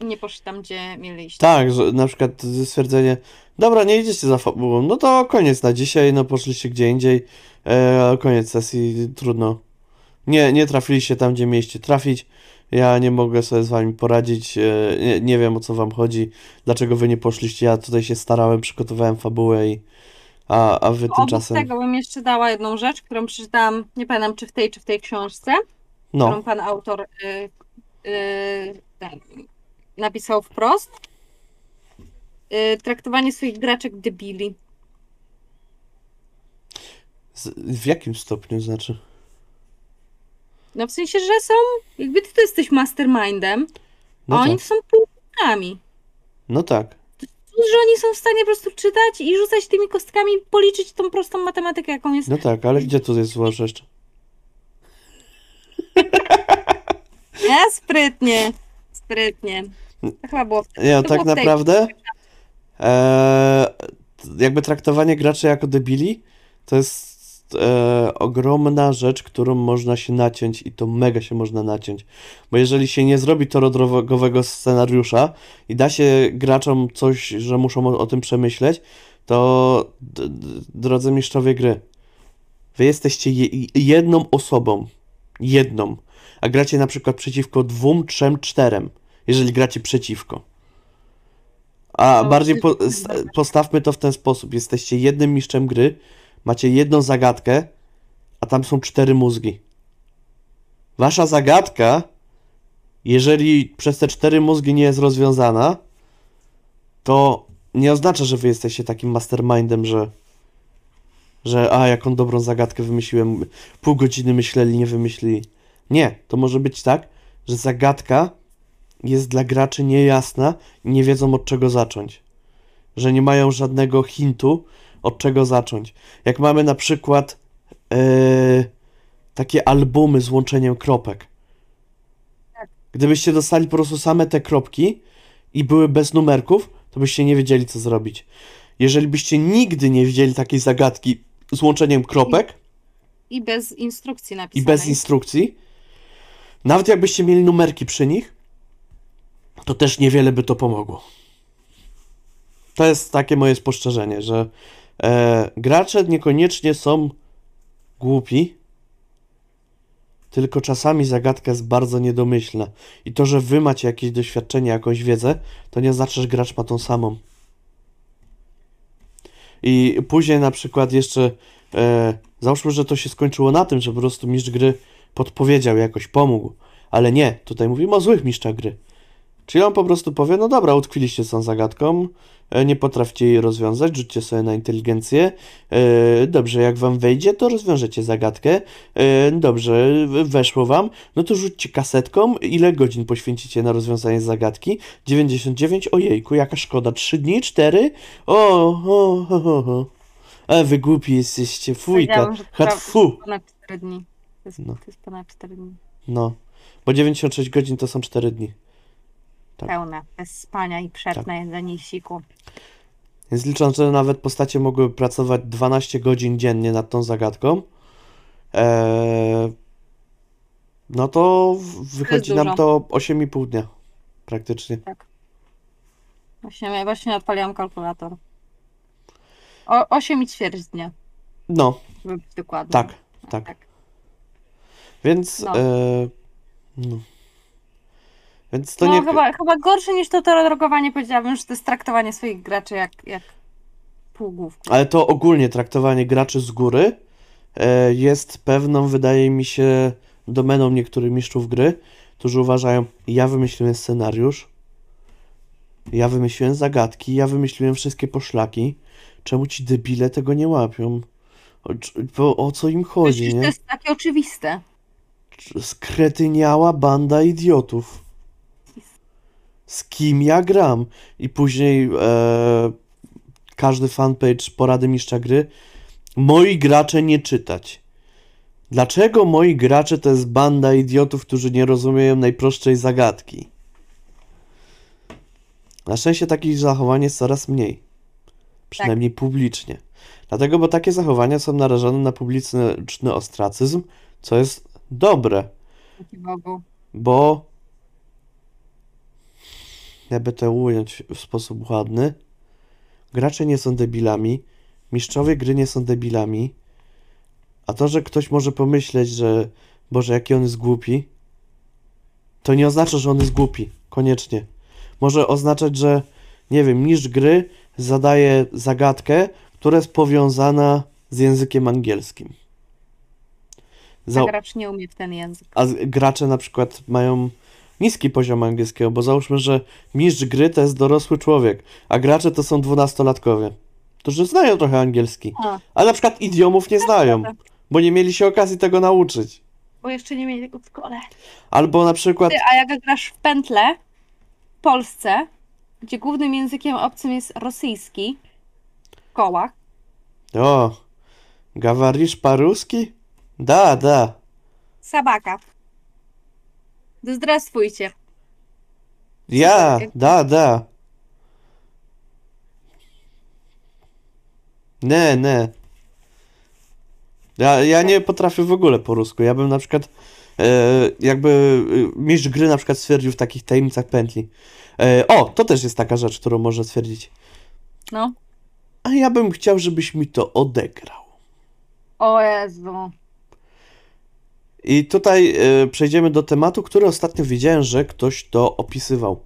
nie poszli tam, gdzie mieli iść. Tak, że na przykład stwierdzenie, dobra, nie idziecie za fabułą, no to koniec na dzisiaj, no poszliście gdzie indziej, e, koniec sesji, trudno. Nie, nie trafiliście tam, gdzie mieliście trafić, ja nie mogę sobie z wami poradzić, e, nie, nie wiem o co wam chodzi, dlaczego wy nie poszliście, ja tutaj się starałem, przygotowałem fabułę i... A, a wy Obok tymczasem... tego bym jeszcze dała jedną rzecz, którą przeczytałam, nie pamiętam czy w tej, czy w tej książce, No, którą pan autor y, y, ten, napisał wprost. Y, traktowanie swoich graczek debili. z, w jakim stopniu znaczy? No w sensie, że są, jakby ty to jesteś mastermindem, No a oni tak, są półkami. no tak. Że oni są w stanie po prostu czytać i rzucać tymi kostkami, policzyć tą prostą matematykę, jaką jest. No tak, ale gdzie tu jest zła rzecz? E, sprytnie, sprytnie. To chyba było Nie, tak było naprawdę e, jakby traktowanie graczy jako debili to jest e, ogromna rzecz, którą można się naciąć i to mega się można naciąć. Bo jeżeli się nie zrobi torodrogowego scenariusza i da się graczom coś, że muszą o, o tym przemyśleć, to drodzy mistrzowie gry, wy jesteście je, jedną osobą. Jedną. A gracie na przykład przeciwko dwóm, trzem, czterem. Jeżeli gracie przeciwko. A To bardziej po, postawmy to w ten sposób. Jesteście jednym mistrzem gry, macie jedną zagadkę, a tam są cztery mózgi. Wasza zagadka, jeżeli przez te cztery mózgi nie jest rozwiązana, to nie oznacza, że wy jesteście takim mastermindem, że że a, jaką dobrą zagadkę wymyśliłem, pół godziny myśleli, nie wymyślili. Nie, to może być tak, że zagadka jest dla graczy niejasna i nie wiedzą od czego zacząć. Że nie mają żadnego hintu od czego zacząć. Jak mamy na przykład e, takie albumy z łączeniem kropek. Gdybyście dostali po prostu same te kropki i były bez numerków, to byście nie wiedzieli co zrobić. Jeżeli byście nigdy nie widzieli takiej zagadki z łączeniem kropek I bez instrukcji i napisanej. bez instrukcji, nawet jakbyście mieli numerki przy nich, to też niewiele by to pomogło. To jest takie moje spostrzeżenie, że e, gracze niekoniecznie są głupi, tylko czasami zagadka jest bardzo niedomyślna. I to, że wy macie jakieś doświadczenie, jakąś wiedzę, to nie znaczy, że gracz ma tą samą. I później na przykład jeszcze e, załóżmy, że to się skończyło na tym, że po prostu mistrz gry podpowiedział, jakoś pomógł. Ale nie, tutaj mówimy o złych mistrzach gry. Czyli on po prostu powie, no dobra, utkwiliście z tą zagadką, e, nie potraficie jej rozwiązać, rzućcie sobie na inteligencję. E, dobrze, jak wam wejdzie, to rozwiążecie zagadkę. E, dobrze, weszło wam, no to rzućcie kasetką. Ile godzin poświęcicie na rozwiązanie zagadki? 99, ojejku, jaka szkoda, 3 dni, 4? O, o, o, o, o. A wy głupi jesteście, fujka, hat to fu. ponad 4 dni. To jest, No. to jest ponad 4 dni. No, bo 96 godzin to są 4 dni. Tak. Pełne, bez spania i przerw na jedzenie i siku. Więc licząc, że nawet postacie mogły pracować 12 godzin dziennie nad tą zagadką, eee, no to wychodzi nam to 8,5 dnia. Praktycznie. Właśnie, ja właśnie odpaliłam kalkulator. O, 8 i ćwierć dnia, No, być dokładny. tak, tak. Więc, No. eee, no. Więc to no nie... chyba, chyba gorsze niż to drogowanie powiedziałabym, że to jest traktowanie swoich graczy jak, jak półgłówków. Ale to ogólnie traktowanie graczy z góry e, jest pewną, wydaje mi się, domeną niektórych mistrzów gry, którzy uważają, ja wymyśliłem scenariusz, ja wymyśliłem zagadki, ja wymyśliłem wszystkie poszlaki, czemu ci debile tego nie łapią? O, o co im chodzi, Przecież to nie? jest takie oczywiste. skretyniała banda idiotów. Z kim ja gram? I później e, każdy fanpage porady mistrza gry. Moi gracze nie czytać. Dlaczego moi gracze to jest banda idiotów, którzy nie rozumieją najprostszej zagadki? Na szczęście takich zachowań jest coraz mniej. Przynajmniej publicznie. Dlatego, bo takie zachowania są narażone na publiczny ostracyzm, co jest dobre bo jakby to ująć w sposób ładny, gracze nie są debilami, mistrzowie gry nie są debilami, a to, że ktoś może pomyśleć, że Boże, jaki on jest głupi, to nie oznacza, że on jest głupi, koniecznie. Może oznaczać, że nie wiem, mistrz gry zadaje zagadkę, która jest powiązana z językiem angielskim. A gracz nie umie w ten język. A gracze na przykład mają niski poziom angielskiego, bo załóżmy, że mistrz gry to jest dorosły człowiek, a gracze to są dwunastolatkowie, którzy znają trochę angielski, A, ale na przykład idiomów nie znają, prawda. bo nie mieli się okazji tego nauczyć. bo jeszcze nie mieli tego w szkole. Albo na przykład, a jak grasz w pętle w Polsce, gdzie głównym językiem obcym jest rosyjski, w kołach, o, gawarisz paruski? Da, da. sabaka. Ja, jak- da, da. Ne, ne. Ja, ja nie potrafię w ogóle po rusku. Ja bym na przykład e, jakby e, mistrz gry na przykład stwierdził w takich tajemnicach pętli. E, o, to też jest taka rzecz, którą może stwierdzić. No. A ja bym chciał, żebyś mi to odegrał. O Jezu. I tutaj e, przejdziemy do tematu, który ostatnio widziałem, że ktoś to opisywał.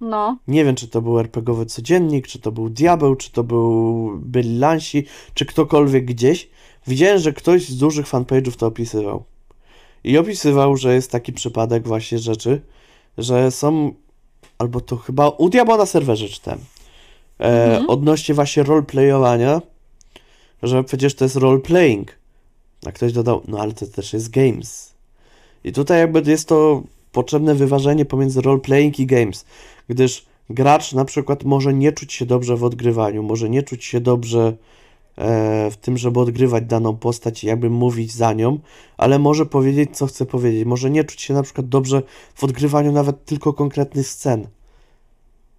No. Nie wiem, czy to był RPGowy codziennik, czy to był Diabeł, czy to był byli Lansi, czy ktokolwiek gdzieś. Widziałem, że ktoś z dużych fanpage'ów to opisywał. I opisywał, że jest taki przypadek właśnie rzeczy, że są, albo to chyba u Diabła na serwerze czytałem, e, Mhm. odnośnie właśnie roleplayowania, że przecież to jest roleplaying. A ktoś dodał, no ale to też jest games. I tutaj jakby jest to potrzebne wyważenie pomiędzy roleplaying i games, gdyż gracz na przykład może nie czuć się dobrze w odgrywaniu, może nie czuć się dobrze e, w tym, żeby odgrywać daną postać i jakby mówić za nią, ale może powiedzieć, co chce powiedzieć. Może nie czuć się na przykład dobrze w odgrywaniu nawet tylko konkretnych scen.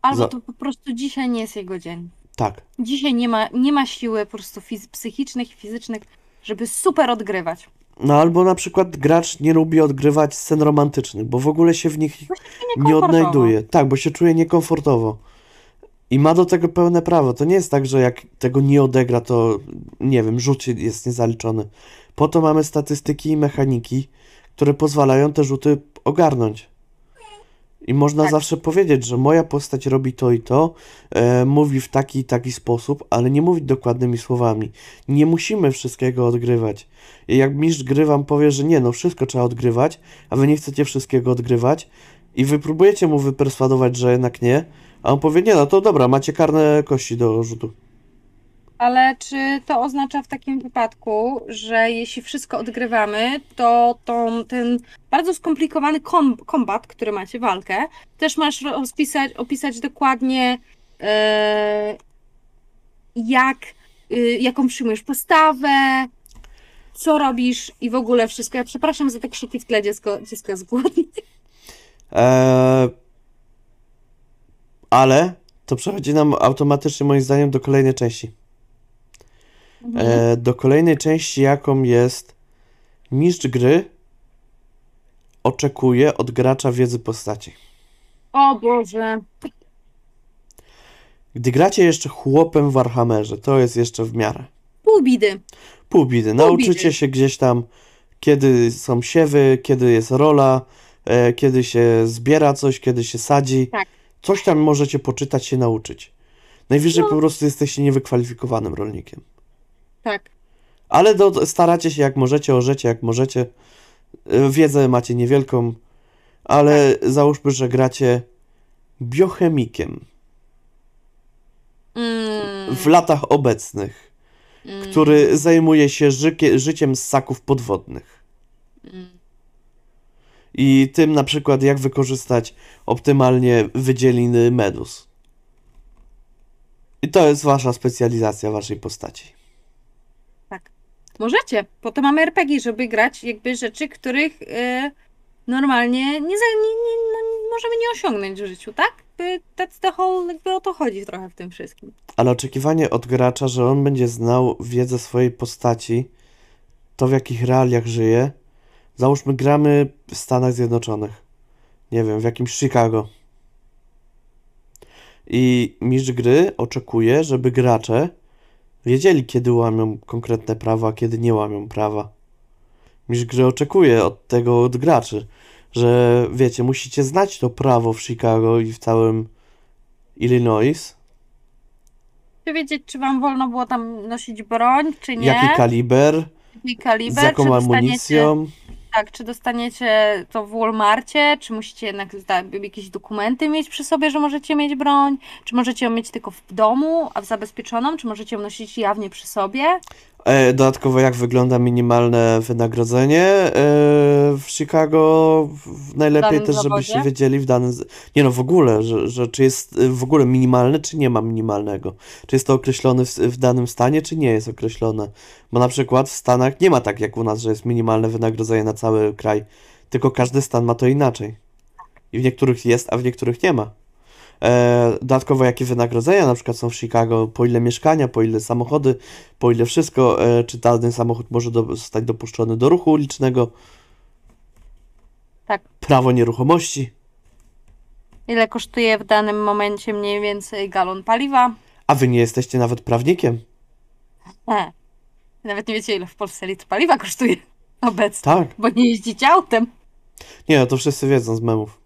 Albo Za- to po prostu dzisiaj nie jest jego dzień. Tak. Dzisiaj nie ma, nie ma siły po prostu fiz- psychicznych i fizycznych, żeby super odgrywać. No albo na przykład gracz nie lubi odgrywać scen romantycznych, bo w ogóle się w nich nie Niekomfortowo. odnajduje. Tak, bo się czuje niekomfortowo. I ma do tego pełne prawo. To nie jest tak, że jak tego nie odegra, to nie wiem, rzut się- jest niezaliczony. Po to mamy statystyki i mechaniki, które pozwalają te rzuty ogarnąć. I można Tak. zawsze powiedzieć, że moja postać robi to i to, e, mówi w taki i taki sposób, ale nie mówić dokładnymi słowami. Nie musimy wszystkiego odgrywać. I jak mistrz gry wam powie, że nie, no wszystko trzeba odgrywać, a wy nie chcecie wszystkiego odgrywać i wy próbujecie mu wyperswadować, że jednak nie, a on powie, nie, no to dobra, macie karne kości do rzutu. Ale czy to oznacza w takim wypadku, że jeśli wszystko odgrywamy, to tą, ten bardzo skomplikowany kom, kombat, który macie, walkę, też masz rozpisać, opisać dokładnie, e, jak, y, jaką przyjmujesz postawę, co robisz i w ogóle wszystko. Ja przepraszam za te krzyki w tle, dziecko, dziecko jest głodne. Eee, ale to przechodzi nam automatycznie, moim zdaniem, do kolejnej części. E, do kolejnej części, jaką jest mistrz gry oczekuje od gracza wiedzy postaci. O Boże. Gdy gracie jeszcze chłopem w Warhammerze, to jest jeszcze w miarę. Pół bidy. Pół bidy. Nauczycie bidy. się gdzieś tam, kiedy są siewy, kiedy jest rola, e, kiedy się zbiera coś, kiedy się sadzi. Tak. Coś tam możecie poczytać, się nauczyć. Najwyżej No. po prostu jesteście niewykwalifikowanym rolnikiem. Tak. Ale do, staracie się jak możecie, orzecie jak możecie. E, Wiedzę macie niewielką, ale Tak. załóżmy, że gracie biochemikiem Mm, w latach obecnych, mm, który zajmuje się żykie, życiem ssaków podwodnych. mm. I tym na przykład jak wykorzystać optymalnie wydzieliny medus. I to jest wasza specjalizacja waszej postaci. Możecie. Potem mamy RPG, żeby grać jakby rzeczy, których y, normalnie nie, nie, nie, no, możemy nie osiągnąć w życiu, tak? By, that's the whole, jakby o to chodzi trochę w tym wszystkim. Ale oczekiwanie od gracza, że on będzie znał wiedzę swojej postaci, to w jakich realiach żyje. Załóżmy, gramy w Stanach Zjednoczonych. Nie wiem, w jakimś Chicago. I mistrz gry oczekuje, żeby gracze wiedzieli, kiedy łamią konkretne prawa, a kiedy nie łamią prawa. Mistrz gry oczekuje od tego od graczy, że wiecie, musicie znać to prawo w Chicago i w całym Illinois, Czy wiedzieć, czy wam wolno było tam nosić broń, czy nie? jaki kaliber, Jaki z kaliber, jaką czy dostaniecie, amunicją. Tak, czy dostaniecie to w Walmarcie, czy musicie jednak jakieś dokumenty mieć przy sobie, że możecie mieć broń, czy możecie ją mieć tylko w domu, a w zabezpieczoną, czy możecie ją nosić jawnie przy sobie? E, dodatkowo, jak wygląda minimalne wynagrodzenie e, w Chicago, najlepiej też, zawodzie? żebyście wiedzieli w danym. Nie no, w ogóle, że, że czy jest e, w ogóle minimalne, czy nie ma minimalnego. Czy jest to określone w, w danym stanie, czy nie jest określone. Bo na przykład w Stanach nie ma tak jak u nas, że jest minimalne wynagrodzenie na cały kraj, tylko każdy stan ma to inaczej. I w niektórych jest, a w niektórych nie ma. E, dodatkowo jakie wynagrodzenia na przykład są w Chicago, po ile mieszkania, po ile samochody, po ile wszystko, e, czy dany samochód może do, zostać dopuszczony do ruchu ulicznego, Tak. prawo nieruchomości. Ile kosztuje w danym momencie mniej więcej galon paliwa? A wy nie jesteście nawet prawnikiem. E. Nawet nie wiecie, ile w Polsce litr paliwa kosztuje obecnie, Tak. bo nie jeździcie autem. Nie, no to wszyscy wiedzą z memów.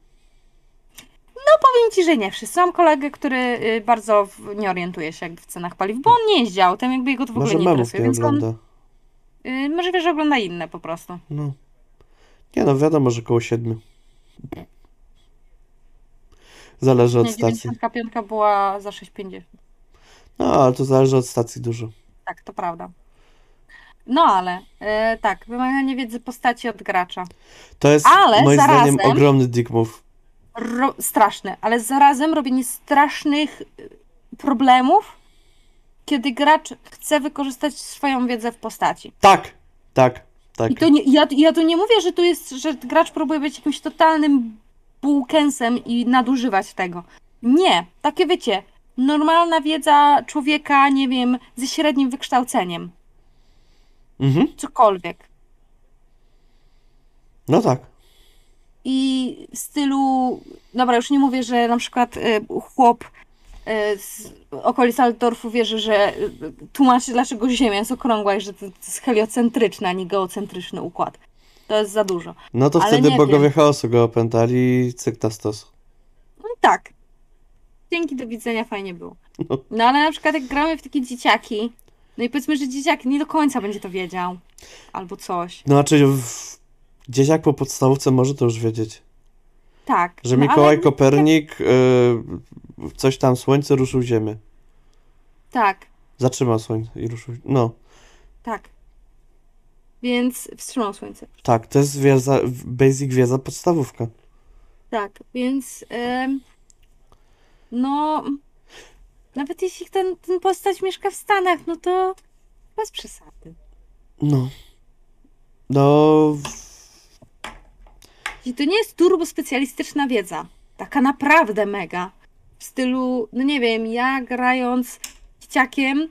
Powiem ci, że nie wszyscy. Mam kolegę, który y, bardzo w, nie orientuje się jakby w cenach paliw, bo on nie jeździ autem, jakby jego to w ogóle Może nie interesuje, nie więc on y, możliwe, że ogląda inne po prostu. No. Nie no, wiadomo, że koło siedmiu. Zależy od Nie, stacji. 95 była za 6,50. No, ale to zależy od stacji dużo. Tak, to prawda. No ale, y, tak, wymaganie wiedzy postaci od gracza. To jest Ale moim zdaniem zarazem- ogromny dick move. Ro- straszne, ale zarazem robienie strasznych y, problemów, kiedy gracz chce wykorzystać swoją wiedzę w postaci. Tak, tak, tak. I to nie, ja, ja tu nie mówię, że to jest, że gracz próbuje być jakimś totalnym bułkensem i nadużywać tego. Nie, takie wiecie, normalna wiedza człowieka, nie wiem, ze średnim wykształceniem, Mhm. cokolwiek. No tak. I w stylu, dobra, już nie mówię, że na przykład y, chłop y, z okolic Altdorfu wierzy, że y, tłumaczy, dlaczego Ziemia jest okrągła i że to jest heliocentryczny, a nie geocentryczny układ. To jest za dużo. No to Ale wtedy bogowie wiem. chaosu go opętali i cyk na stos. No tak. Dzięki, do widzenia, fajnie było. No. No ale na przykład jak gramy w takie dzieciaki, no i powiedzmy, że dzieciak nie do końca będzie to wiedział. Albo coś. No znaczy w... dzieciak po podstawówce może to już wiedzieć. Tak. Że no, ale Mikołaj jakby- Kopernik y, coś tam słońce ruszył ziemię. Tak, Zatrzymał słońce i ruszył. No, tak. Więc wstrzymał słońce. tak, to jest wiedza, basic wiedza podstawówka. Tak, więc no nawet jeśli ten, ten postać mieszka w Stanach, no to bez przesady. No. No, I to nie jest turbo specjalistyczna wiedza. Taka naprawdę mega. W stylu, no nie wiem, ja grając dzieciakiem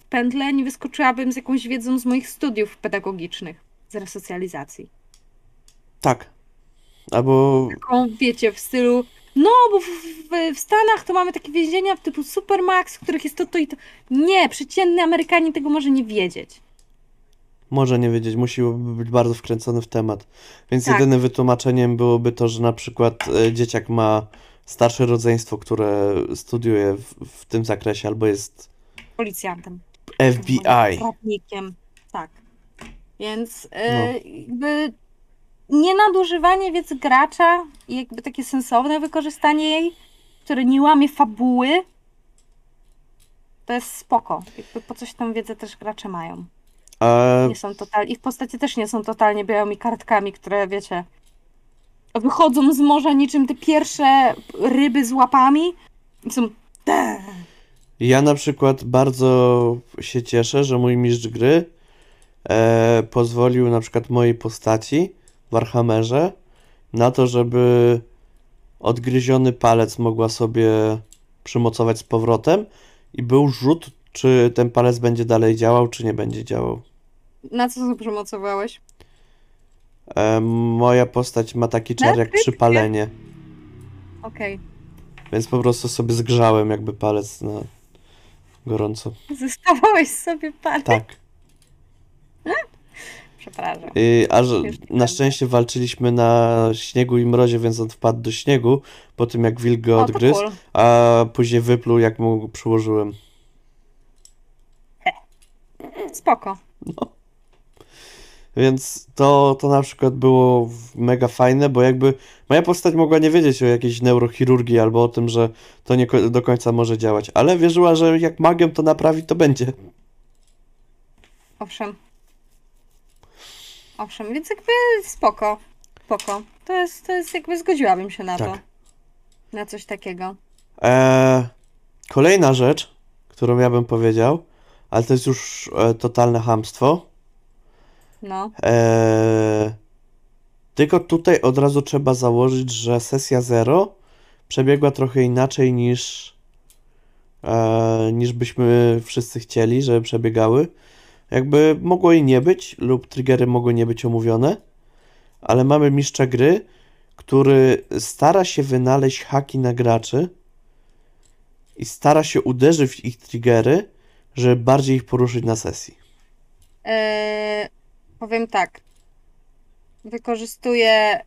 w pętle nie wyskoczyłabym z jakąś wiedzą z moich studiów pedagogicznych, z resocjalizacji. tak. Albo Taką, wiecie, w stylu, no bo w, w, w Stanach to mamy takie więzienia typu Supermax, w których jest to, to i to. Nie, przeciętny Amerykanin tego może nie wiedzieć. Może nie wiedzieć, musi być bardzo wkręcony w temat. Więc Tak. jedynym wytłumaczeniem byłoby to, że na przykład e, dzieciak ma starsze rodzeństwo, które studiuje w, w tym zakresie, albo jest Policjantem. FBI. Prawnikiem, tak. Więc e, jakby nie nadużywanie wiedzy gracza i jakby takie sensowne wykorzystanie jej, które nie łamie fabuły, to jest spoko. Jakby po coś tą wiedzę też gracze mają. A Nie są total... Ich postacie też nie są totalnie białymi kartkami, które wiecie wychodzą z morza niczym te pierwsze ryby z łapami i są. Ja na przykład bardzo się cieszę, że mój mistrz gry e, pozwolił na przykład mojej postaci w Warhammerze na to, żeby odgryziony palec mogła sobie przymocować z powrotem i był rzut, czy ten palec będzie dalej działał, czy nie będzie działał. Na co sobie przemocowałeś? E, moja postać ma taki czar jak przypalenie, Okej. więc po prostu sobie zgrzałem jakby palec na gorąco. Zestawałeś sobie palec. Tak. Przepraszam. Yy, a że Już na szczęście walczyliśmy na śniegu i mrozie, więc on wpadł do śniegu po tym jak wilk go O, to odgryzł, cool. a później wypluł jak mu przyłożyłem. Spoko. Więc to, to na przykład było mega fajne, bo jakby moja postać mogła nie wiedzieć o jakiejś neurochirurgii albo o tym, że to nie do końca może działać, ale wierzyła, że jak magiem to naprawi, to będzie. Owszem. Owszem, więc jakby spoko. Spoko. To jest, to jest jakby zgodziłabym się na to. Tak. Na coś takiego. Eee, kolejna rzecz, którą ja bym powiedział, ale to jest już e, totalne chamstwo. No. Eee, tylko tutaj od razu trzeba założyć, że sesja 0 przebiegła trochę inaczej niż, e, niż byśmy wszyscy chcieli, żeby przebiegały. Jakby mogło jej nie być, lub triggery mogły nie być omówione, ale mamy mistrza gry, który stara się wynaleźć haki na graczy i stara się uderzyć w ich triggery, żeby bardziej ich poruszyć na sesji. Eee, powiem tak. Wykorzystuję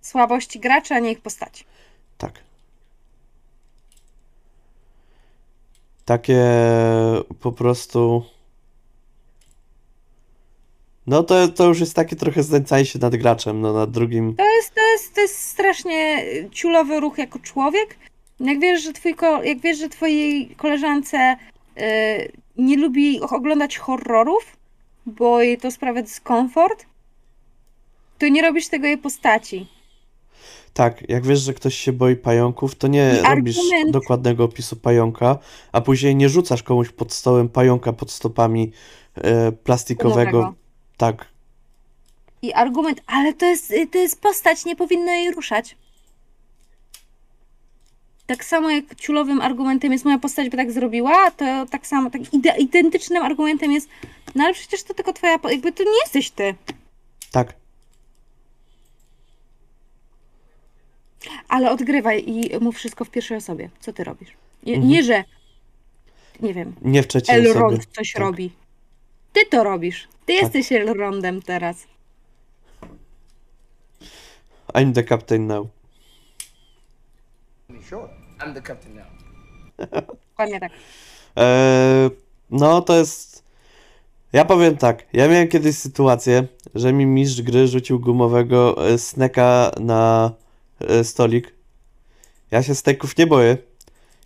słabości graczy, a nie ich postaci. Tak. Takie po prostu. No to, to już jest takie trochę znęcanie się nad graczem, no nad drugim. To jest, to jest, to jest strasznie ciulowy ruch jako człowiek. Jak wiesz, że, twój ko- jak wiesz, że twojej koleżance y, nie lubi oglądać horrorów, bo jej to sprawia dyskomfort, to nie robisz tego jej postaci. Tak, jak wiesz, że ktoś się boi pająków, to nie I robisz argument- dokładnego opisu pająka, a później nie rzucasz komuś pod stołem pająka pod stopami e, plastikowego. Gumowego. Tak, I argument, ale to jest, to jest postać, nie powinno jej ruszać. Tak samo jak ciulowym argumentem jest moja postać by tak zrobiła, to tak samo, tak ide- identycznym argumentem jest, no ale przecież to tylko twoja, jakby to nie jesteś ty. tak. Ale odgrywaj i mów wszystko w pierwszej osobie. Co ty robisz? Nie, Mhm. nie że, nie wiem, Nie w trzeciej osobie. Elrond coś Tak. robi. Ty to robisz. Ty jesteś Elrondem teraz. I'm the captain now. Sure. I'm the captain now. Dokładnie tak. Eee, no to jest. Ja powiem tak. Ja miałem kiedyś sytuację, że mi mistrz gry rzucił gumowego e, sneka na e, stolik. Ja się steków nie boję.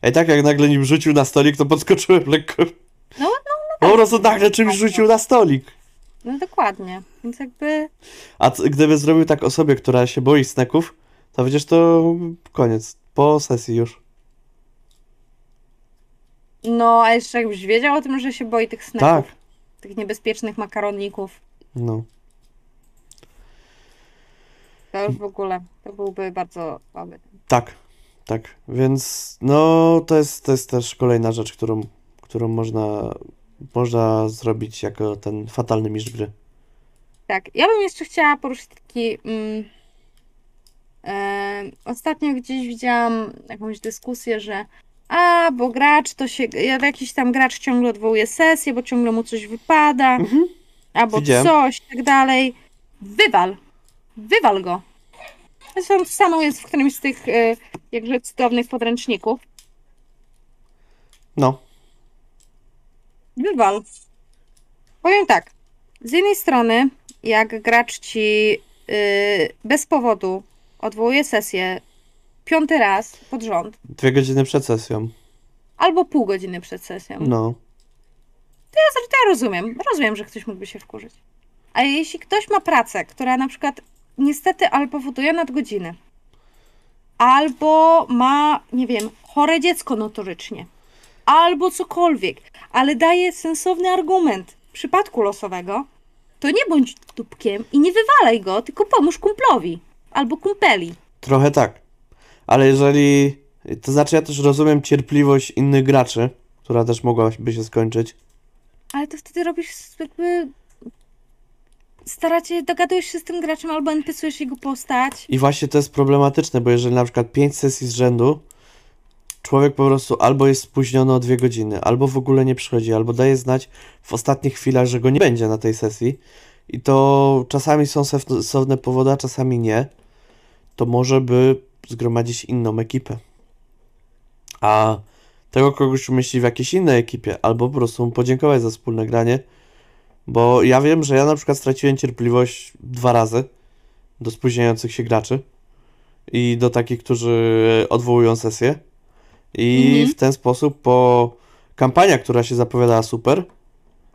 A i tak jak nagle nim rzucił na stolik, to podskoczyłem lekko. No, Po prostu nagle czymś rzucił na stolik. No dokładnie. Więc jakby A c- gdyby zrobił tak osobie, która się boi sneków, to przecież to koniec. Po sesji już. No, a jeszcze jakbyś wiedział o tym, że się boi tych snaków, Tak. tych niebezpiecznych makaroników, No. to już w ogóle, to byłby bardzo słaby. Tak, tak. Więc no to jest, to jest też kolejna rzecz, którą, którą można, można zrobić jako ten fatalny mistrz gry. Tak, ja bym jeszcze chciała poruszyć taki. Mm, ostatnio gdzieś widziałam jakąś dyskusję, że a, bo gracz to się. ja- Jakiś tam gracz ciągle odwołuje sesję, bo ciągle mu coś wypada, albo Widziałem. coś, tak dalej. Wywal. Wywal go. Zresztą samo jest w którymś z tych e, jakże cudownych podręczników. No, Wywal. Powiem tak. Z jednej strony, jak gracz ci yy, bez powodu odwołuje sesję piąty raz pod rząd, dwie godziny przed sesją. albo pół godziny przed sesją, No, to ja rozumiem. Rozumiem, że ktoś mógłby się wkurzyć. A jeśli ktoś ma pracę, która na przykład niestety albo powoduje nadgodziny, albo ma, nie wiem, chore dziecko notorycznie, albo cokolwiek, ale daje sensowny argument w przypadku losowego, to nie bądź dupkiem i nie wywalaj go, tylko pomóż kumplowi albo kumpeli. trochę tak. Ale jeżeli. To znaczy, ja też rozumiem cierpliwość innych graczy, która też mogłaby się skończyć. Ale to wtedy robisz jakby... Staracie, dogadujesz się z tym graczem albo NPC-ujesz jego postać. I właśnie to jest problematyczne, bo jeżeli na przykład 5 sesji z rzędu człowiek po prostu albo jest spóźniony o dwie godziny, albo w ogóle nie przychodzi, albo daje znać w ostatnich chwilach, że go nie będzie na tej sesji i to czasami są sensowne powody, a czasami nie, to może by zgromadzić inną ekipę. A tego kogoś umieścić w jakiejś innej ekipie, albo po prostu mu podziękować za wspólne granie, bo ja wiem, że ja na przykład straciłem cierpliwość dwa razy do spóźniających się graczy i do takich, którzy odwołują sesję. I Mhm. w ten sposób po kampania, która się zapowiadała super,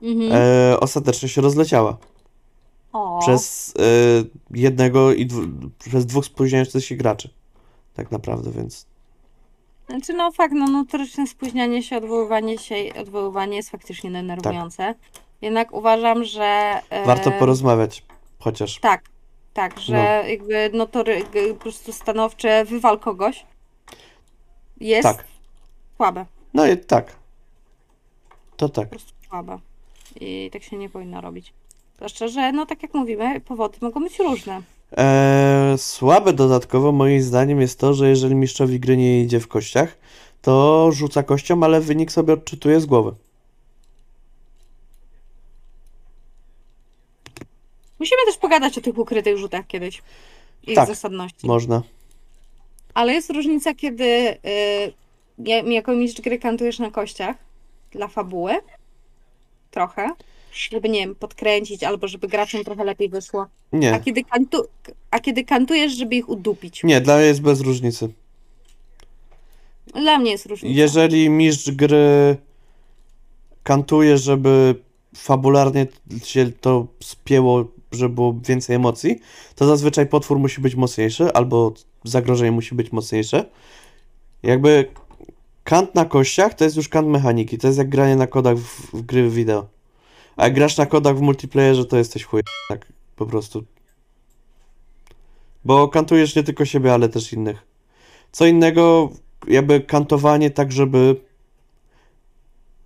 Mhm. e, ostatecznie się rozleciała. O. Przez e, jednego i przez dwóch spóźniających się graczy. Tak naprawdę, więc Znaczy no fakt, no notoryczne spóźnianie się, odwoływanie się, odwoływanie jest faktycznie denerwujące. Jednak uważam, że... e, warto porozmawiać chociaż. Tak. Tak, że jakby notory, po prostu stanowcze wywal kogoś jest Tak. słabe. No i tak. To tak. Po prostu słabe. I tak się nie powinno robić. Zwłaszcza, że no tak jak mówimy, powody mogą być różne. Eee, słabe dodatkowo moim zdaniem jest to, że jeżeli mistrzowi gry nie idzie w kościach, to rzuca kością, ale wynik sobie odczytuje z głowy. Musimy też pogadać o tych ukrytych rzutach kiedyś. Ich Tak. zasadności. Można. Ale jest różnica, kiedy y, ja- jako mistrz gry kantujesz na kościach dla fabuły. Trochę. Żeby, nie wiem, podkręcić albo żeby graczom trochę lepiej wyszło. A Nie. kiedy, kantu, a kiedy kantujesz, żeby ich udupić. Nie, dla mnie jest bez różnicy. Dla mnie jest różnica. Jeżeli mistrz gry kantuje, żeby fabularnie się to spięło, żeby było więcej emocji, to zazwyczaj potwór musi być mocniejszy, albo zagrożenie musi być mocniejsze. Jakby kant na kościach to jest już kant mechaniki, to jest jak granie na kodach w, w gry wideo. A jak grasz na kodach w multiplayerze, to jesteś chuj, tak po prostu. Bo kantujesz nie tylko siebie, ale też innych. Co innego, jakby kantowanie tak, żeby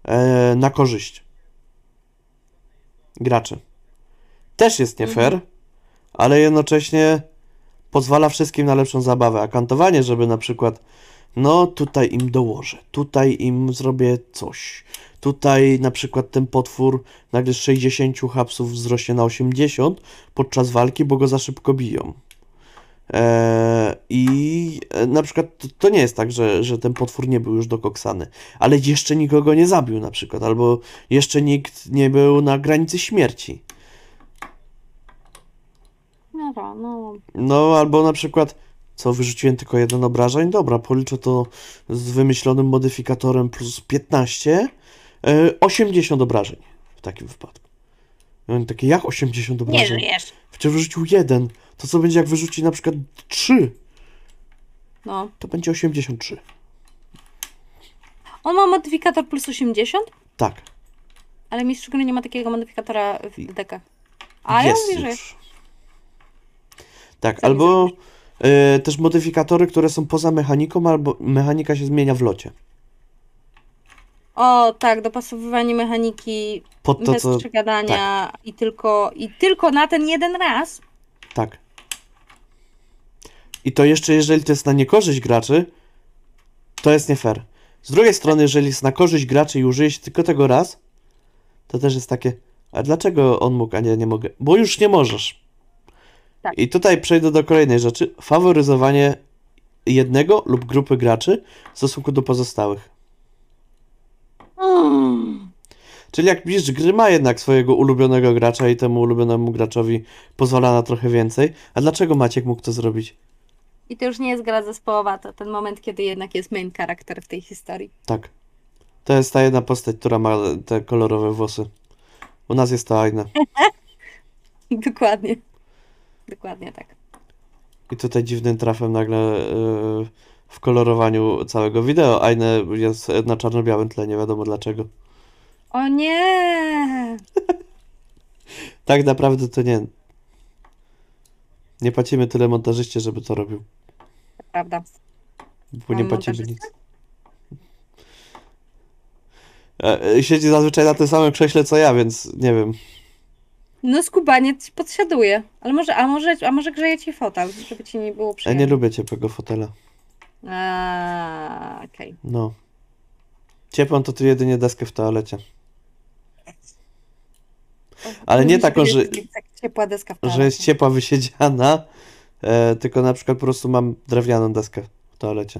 e, na korzyść graczy. Też jest nie fair, ale jednocześnie pozwala wszystkim na lepszą zabawę. A kantowanie, żeby na przykład no tutaj im dołożę, tutaj im zrobię coś. Tutaj na przykład ten potwór nagle z 60 hapsów wzrośnie na 80 podczas walki, bo go za szybko biją. Eee, I e, na przykład to, to nie jest tak, że, że ten potwór nie był już dokoksany, ale jeszcze nikogo nie zabił na przykład, albo jeszcze nikt nie był na granicy śmierci. Dobra, no. No, albo na przykład, co wyrzuciłem tylko jeden obrażeń? Dobra, policzę to z wymyślonym modyfikatorem plus 15, e, 80 obrażeń w takim wypadku. I oni takie, jak 80 Nie obrażeń? żyjesz. Przecież wyrzucił jeden. To co będzie, jak wyrzuci na przykład 3? No. To będzie 83. On ma modyfikator plus 80, Tak. ale mistrz gry nie ma takiego modyfikatora w dekach. A ja jest mówię, że. Tak, mi albo e, też modyfikatory, które są poza mechaniką, albo mechanika się zmienia w locie. O, tak, dopasowywanie mechaniki Pod to, bez co... przegadania i, tylko, i tylko na ten jeden raz. Tak. I to jeszcze, jeżeli to jest na niekorzyść graczy, to jest nie fair. Z drugiej strony, jeżeli jest na korzyść graczy i użyje się tylko tego raz, to też jest takie, a dlaczego on mógł, a nie, nie mogę? Bo już nie możesz. Tak. I tutaj przejdę do kolejnej rzeczy. Faworyzowanie jednego lub grupy graczy w stosunku do pozostałych. Mm. Czyli jak mistrz gry ma jednak swojego ulubionego gracza i temu ulubionemu graczowi pozwala na trochę więcej, a dlaczego Maciek mógł to zrobić? I to już nie jest gra zespołowa, to ten moment, kiedy jednak jest main charakter w tej historii. Tak. To jest ta jedna postać, która ma te kolorowe włosy. U nas jest to Aina. Dokładnie. Dokładnie tak. I tutaj dziwnym trafem nagle yy, w kolorowaniu całego wideo Aina jest na czarno-białym tle, nie wiadomo dlaczego. O nie! Tak naprawdę to nie. Nie płacimy tyle montażyście, żeby to robił. Prawda. Bo nie płacimy nic. E, e, siedzi zazwyczaj na tym samym krześle co ja, więc nie wiem. No skubaniec podsiaduje. Ale może, a może, a może grzeje ci fotel, żeby ci nie było Ja przyjemnie. nie lubię ciepłego fotela. A, okej. No. Ciepłą to tu jedynie deskę w toalecie. Ale nie taką, że- Jest tak ciepła deska w Że jest toalecie. ciepła wysiedziana, e, tylko na przykład po prostu mam drewnianą deskę w toalecie.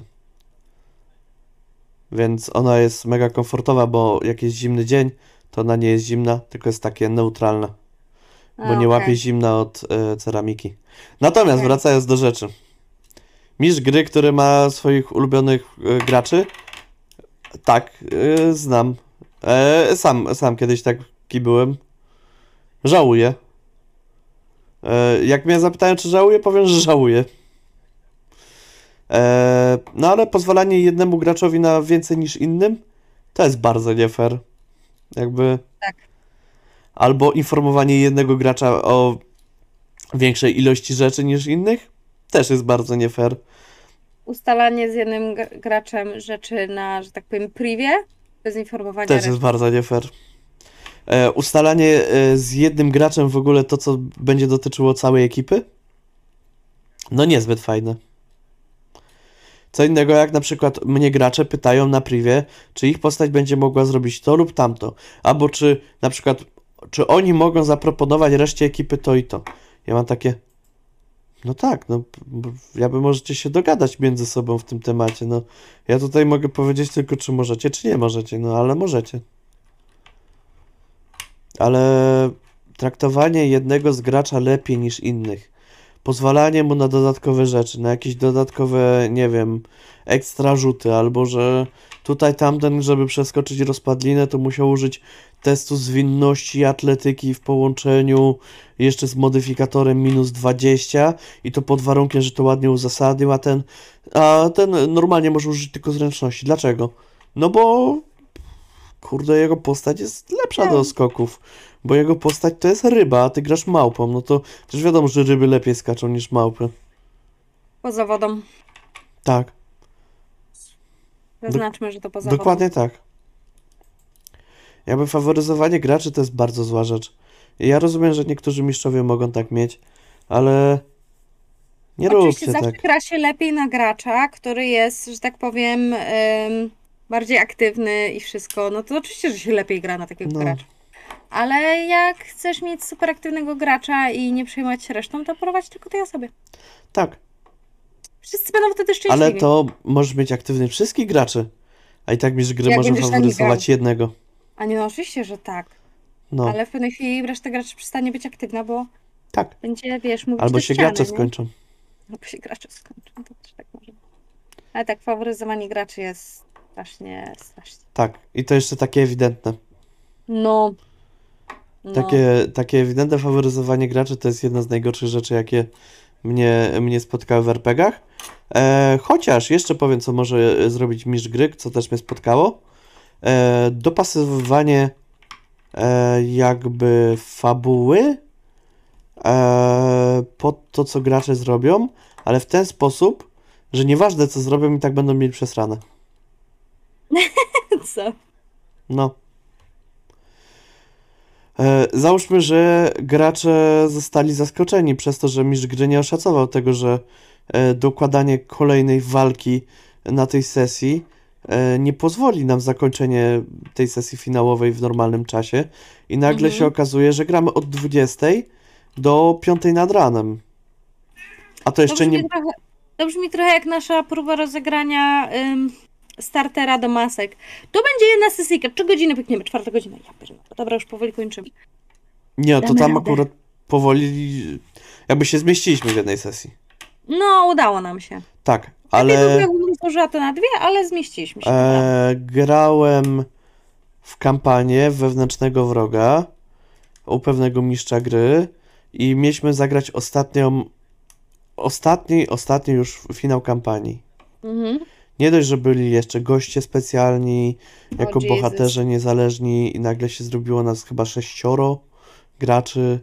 Więc ona jest mega komfortowa, bo jak jest zimny dzień, to ona nie jest zimna, tylko jest takie neutralne, bo nie okej. łapie zimna od e, ceramiki. Natomiast Okej. wracając do rzeczy. Mistrz gry, który ma swoich ulubionych e, graczy, tak, e, znam. Sam, sam kiedyś taki byłem. Żałuję. Jak mnie zapytają, czy żałuję, powiem, że żałuję. No ale pozwalanie jednemu graczowi na więcej niż innym, to jest bardzo nie fair. Jakby. Tak. Albo informowanie jednego gracza o większej ilości rzeczy niż innych, też jest bardzo nie fair. Ustalanie z jednym graczem rzeczy na, że tak powiem, privie, bez informowania Też reszty. jest bardzo nie fair. E, ustalanie e, z jednym graczem w ogóle to, co będzie dotyczyło całej ekipy? No niezbyt fajne. Co innego jak na przykład mnie gracze pytają na privie, czy ich postać będzie mogła zrobić to lub tamto. Albo czy na przykład, czy oni mogą zaproponować reszcie ekipy to i to. Ja mam takie, no tak, no b- ja by możecie się dogadać między sobą w tym temacie. No ja tutaj mogę powiedzieć tylko, czy możecie, czy nie możecie, no ale możecie. Ale traktowanie jednego z gracza lepiej niż innych, pozwalanie mu na dodatkowe rzeczy, na jakieś dodatkowe, nie wiem, ekstra rzuty, albo że tutaj tamten, żeby przeskoczyć rozpadlinę, to musiał użyć testu zwinności i atletyki w połączeniu jeszcze z modyfikatorem minus 20 i to pod warunkiem, że to ładnie uzasadnił, a ten, a ten normalnie może użyć tylko zręczności. Dlaczego? No bo kurde, jego postać jest lepsza do skoków, bo jego postać to jest ryba, a ty grasz małpą, no to też wiadomo, że ryby lepiej skaczą niż małpy. Poza wodą. Tak, Zaznaczmy, że to poza dokładnie tak. Jakby faworyzowanie graczy to jest bardzo zła rzecz. I ja rozumiem, że niektórzy mistrzowie mogą tak mieć, ale nie Oczywiście róbcie zawsze tak. gra się lepiej na gracza, który jest, że tak powiem, em, bardziej aktywny i wszystko. No to oczywiście, że się lepiej gra na takiego No. gracza. Ale jak chcesz mieć super aktywnego gracza i nie przejmować się resztą, to prowadź tylko tej osoby. Tak, Wszyscy będą wtedy szczęśliwi. ale to możesz mieć aktywnych wszystkich graczy, a i tak mistrz gry Jak może będziesz na nich faworyzować jednego. A nie, no oczywiście, że tak. No, Ale w pewnej chwili reszta graczy przestanie być aktywna, bo tak. będzie, wiesz, mówić Albo do się ściany, gracze nie? skończą. Albo się gracze skończą, to też tak może być. Ale tak, faworyzowanie graczy jest strasznie, strasznie. Tak, i to jeszcze takie ewidentne. No. no. Takie, takie ewidentne faworyzowanie graczy to jest jedna z najgorszych rzeczy, jakie mnie, mnie spotkały w RPGach. E, chociaż jeszcze powiem, co może e, zrobić mistrz gry, co też mnie spotkało. E, dopasowywanie e, jakby fabuły e, pod to, co gracze zrobią, ale w ten sposób, że nieważne, co zrobią, i tak będą mieli przesrane. Co? No. E, załóżmy, że gracze zostali zaskoczeni przez to, że mistrz gry nie oszacował tego, że e, dokładanie kolejnej walki na tej sesji e, nie pozwoli nam zakończenie tej sesji finałowej w normalnym czasie i nagle Mhm. się okazuje, że gramy od 20 do 5 nad ranem. A to jeszcze to, nie... trochę, to brzmi trochę jak nasza próba rozegrania ym, startera do masek. To będzie jedna sesyjka. Trzy godziny pykniemy, czwarta godzina. Ja pierdolę. Dobra, już powoli kończymy. Nie, to Damy tam radę. akurat powoli jakby się zmieściliśmy w jednej sesji. No, udało nam się. Tak, Ale... ale... Jakbym stworzyła to na dwie, ale zmieściliśmy się. E, grałem w kampanię wewnętrznego wroga u pewnego mistrza gry i mieliśmy zagrać ostatnią, ostatni, ostatni już finał kampanii. Mhm. Nie dość, że byli jeszcze goście specjalni, jako Jesus. bohaterzy niezależni i nagle się zrobiło nas chyba sześcioro graczy.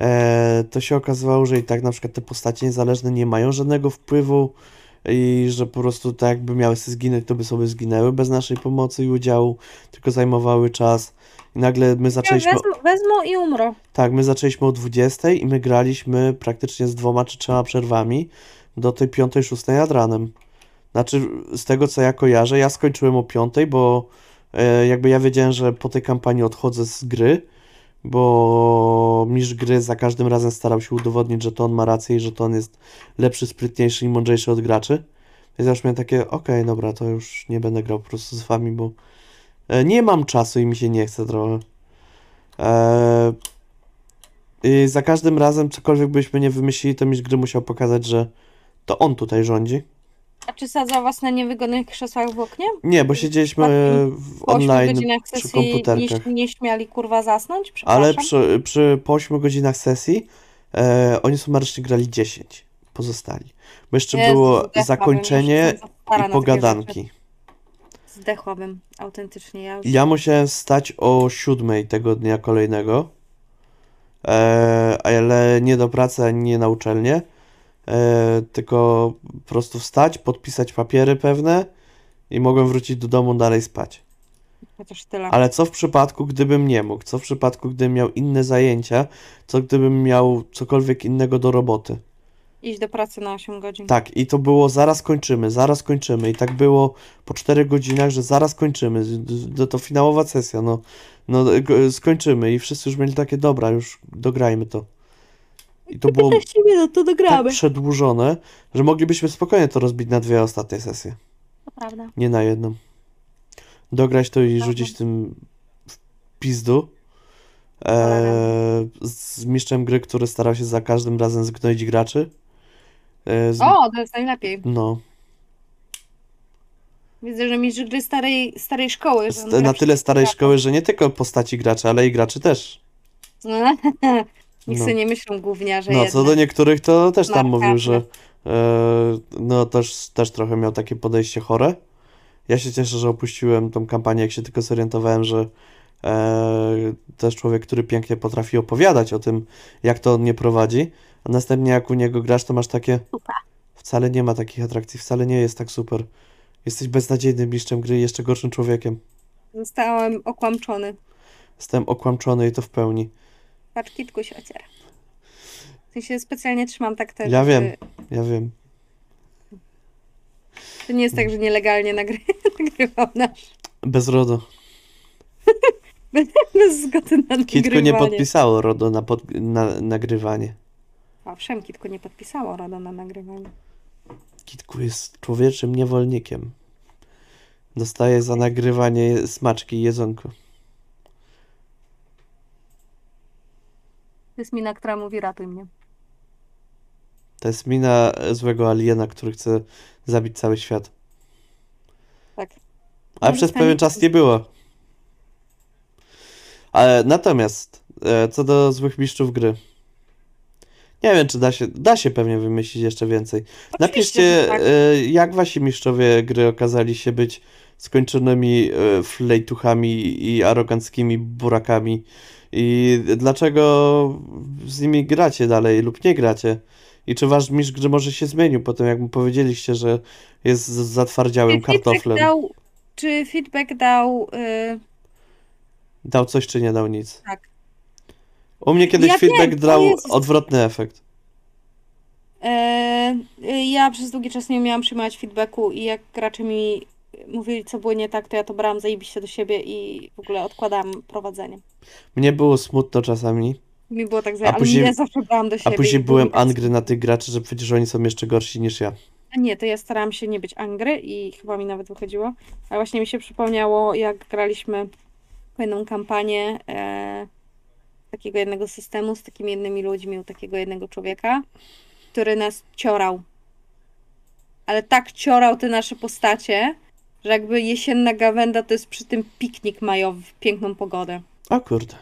E, to się okazywało, że i tak na przykład te postacie niezależne nie mają żadnego wpływu i że po prostu tak jakby miały sobie zginąć, to by sobie zginęły bez naszej pomocy i udziału, tylko zajmowały czas. I nagle my Ja zaczęliśmy, wezmą, wezmą i umrą. tak, my zaczęliśmy o 20 i my graliśmy praktycznie z dwoma czy trzema przerwami do tej piątej, szóstej nad ranem. Znaczy, z tego co ja kojarzę, ja skończyłem o piątej, bo e, jakby ja wiedziałem, że po tej kampanii odchodzę z gry, bo mistrz gry za każdym razem starał się udowodnić, że to on ma rację i że to on jest lepszy, sprytniejszy i mądrzejszy od graczy. Więc ja już miałem takie, okej, dobra, to już nie będę grał po prostu z wami, bo e, nie mam czasu i mi się nie chce trochę. E, i za każdym razem, cokolwiek byśmy nie wymyślili, to mistrz gry musiał pokazać, że to on tutaj rządzi. A czy sadzał was na niewygodnych krzesłach w oknie? Nie, bo siedzieliśmy w Po 8 online godzinach przy sesji nie, komputerkach. nie śmiali kurwa zasnąć? Przepraszam. Ale przy, przy po 8 godzinach sesji e, oni sumarycznie grali 10 pozostali. Bo jeszcze Jezu, było zdechłabym, zakończenie już jestem za stara i na takie pogadanki. Zdechłabym, autentycznie. Ja już... Ja musiałem wstać o 7 tego dnia kolejnego, e, ale nie do pracy ani nie na uczelnię, tylko po prostu wstać, podpisać papiery pewne i mogłem wrócić do domu dalej spać. Ale co w przypadku, gdybym nie mógł? Co w przypadku, gdybym miał inne zajęcia? Co gdybym miał cokolwiek innego do roboty? Iść do pracy na 8 godzin. Tak, i to było zaraz kończymy, zaraz kończymy. I tak było po 4 godzinach, że zaraz kończymy. D- To finałowa sesja, no, no g- skończymy. I wszyscy już mieli takie, dobra, już dograjmy to. I to było 15 minut, to tak dogramy. przedłużone, że moglibyśmy spokojnie to rozbić na dwie ostatnie sesje. To prawda. Nie na jedną. Dograć to i rzucić tym w pizdu. Eee, z mistrzem gry, który starał się za każdym razem zgnoić graczy. Eee, z... O, to jest najlepiej. No. Widzę, że mistrz gry starej, starej szkoły. że on St- gra na tyle starej szkoły, że nie tylko postaci graczy, ale i graczy też. Niech No. sobie nie myślą gówniarze No, co do niektórych to też tam mówił, że e, no też, też trochę miał takie podejście chore. Ja się cieszę, że opuściłem tą kampanię, jak się tylko zorientowałem, że e, to jest człowiek, który pięknie potrafi opowiadać o tym, jak to on nie prowadzi, a następnie jak u niego grasz, to masz takie Super. wcale nie ma takich atrakcji, wcale nie jest tak super. Jesteś beznadziejnym mistrzem gry i jeszcze gorszym człowiekiem. Zostałem okłamczony. Jestem okłamczony i to w pełni. Patrz, kitku się ociera. W sensie specjalnie trzymam tak też. Ja wiem. Ja wiem. To nie jest tak, że nielegalnie nagry... nagrywał nasz. Bez RODO. Bez zgody na nagrywanie. Kitku nie podpisało RODO na, pod, na nagrywanie. Owszem, kitku nie podpisało RODO na nagrywanie. Kitku jest człowieczym niewolnikiem. Dostaje za nagrywanie smaczki i jedzonko. To jest mina, która mówi ratuj mnie. To jest mina złego aliena, który chce zabić cały świat. Tak. A Może przez pewien czas nie było. Ale natomiast, e, co do złych mistrzów gry. Nie wiem, czy da się, da się pewnie wymyślić jeszcze więcej. Napiszcie, że tak. e, jak wasi mistrzowie gry okazali się być skończonymi e, flejtuchami i aroganckimi burakami i dlaczego z nimi gracie dalej lub nie gracie. I czy wasz mistrz gry może się zmienił po tym, jak mu powiedzieliście, że jest zatwardziałym Czy feedback kartoflem. dał, czy feedback dał... y, Dał coś czy nie dał nic. tak. U mnie kiedyś Ja feedback wiem, dał jest- odwrotny efekt. E, y, ja przez długi czas nie umiałam przyjmować feedbacku i jak gracze mi mówili, co było nie tak, to ja to brałam zajebiście do siebie i w ogóle odkładałam prowadzenie. Mnie było smutno czasami, Mi było tak, A że ale później- ja zawsze brałam do a siebie. później i było byłem angry na tych graczy, że przecież oni są jeszcze gorsi niż ja. A Nie, to ja starałam się nie być angry i chyba mi nawet wychodziło. Ale właśnie mi się przypomniało, jak graliśmy kolejną kampanię e, takiego jednego systemu z takimi jednymi ludźmi, u takiego jednego człowieka, który nas ciorał. Ale tak ciorał te nasze postacie, że jakby jesienna gawenda to jest przy tym piknik majowy w piękną pogodę. O kurde.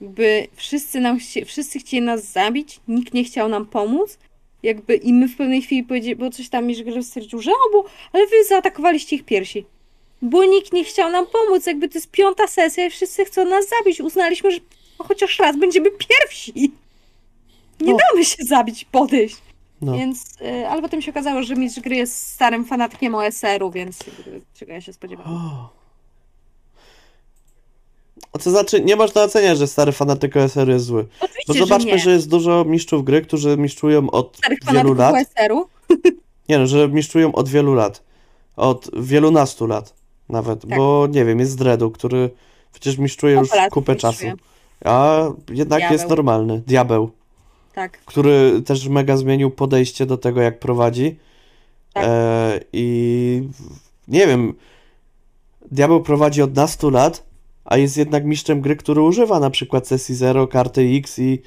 Jakby wszyscy nam chci, wszyscy chcieli nas zabić, nikt nie chciał nam pomóc. Jakby i my w pewnej chwili powiedzieli, bo coś tam Miszgrę stwierdził, że o, bo, ale wy zaatakowaliście ich piersi. Bo nikt nie chciał nam pomóc, jakby to jest piąta sesja i wszyscy chcą nas zabić. Uznaliśmy, że chociaż raz będziemy pierwsi. Nie No. damy się zabić, podejść. No. Więc, y, ale potem się okazało, że mistrz gry jest starym fanatkiem OSR-u, więc czego ja się spodziewałam. O. To znaczy, nie można oceniać, że stary fanatyk OSR jest zły. Bo Oczywiście, zobaczmy, że że, jest dużo mistrzów gry, którzy mistrzują od Starych wielu lat. OSR-u. Nie no, że mistrzują od wielu lat. Od wielunastu lat nawet. Tak. Bo nie wiem, jest Dredu, który przecież mistrzuje już Kupę mistrzuje. czasu. A jednak jest Diabeł. normalny. Diabeł. Tak. który też mega zmienił podejście do tego, jak prowadzi. Tak. E, I nie wiem, Diabeł prowadzi od nastu lat, a jest jednak mistrzem gry, który używa na przykład sesji Zero, karty X i,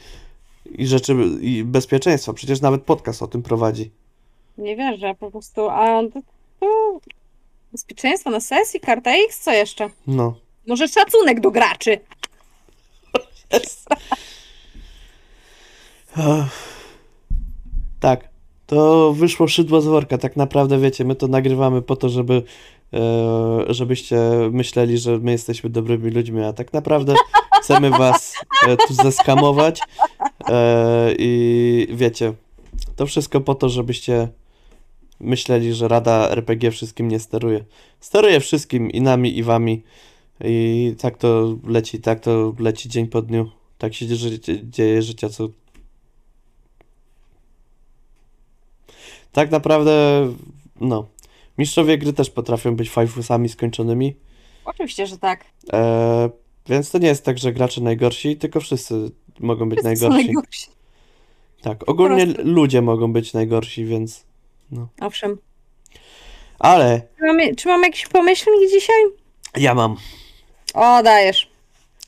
i rzeczy i bezpieczeństwa. Przecież nawet podcast o tym prowadzi. Nie wierzę, po prostu. A to, to bezpieczeństwo na sesji, karta X, co jeszcze? No. Może szacunek do graczy. Tak. To wyszło szydło z worka. Tak naprawdę, wiecie, my to nagrywamy po to, żeby e, żebyście myśleli, że my jesteśmy dobrymi ludźmi, a tak naprawdę chcemy was e, tu zeskamować e, i wiecie, to wszystko po to, żebyście myśleli, że Rada RPG wszystkim nie steruje. Steruje wszystkim i nami, i wami. I tak to leci, tak to leci dzień po dniu. Tak się dzieje, dzieje życia, co. Tak naprawdę, no. Mistrzowie gry też potrafią być fajfusami skończonymi. Oczywiście, że tak. E, więc to nie jest tak, że gracze najgorsi, tylko wszyscy mogą być Wszyscy najgorsi. najgorsi. Tak, ogólnie ludzie mogą być najgorsi, więc. Owszem. Ale Czy mamy, czy mamy jakiś pomyślnik dzisiaj? ja mam. O, dajesz.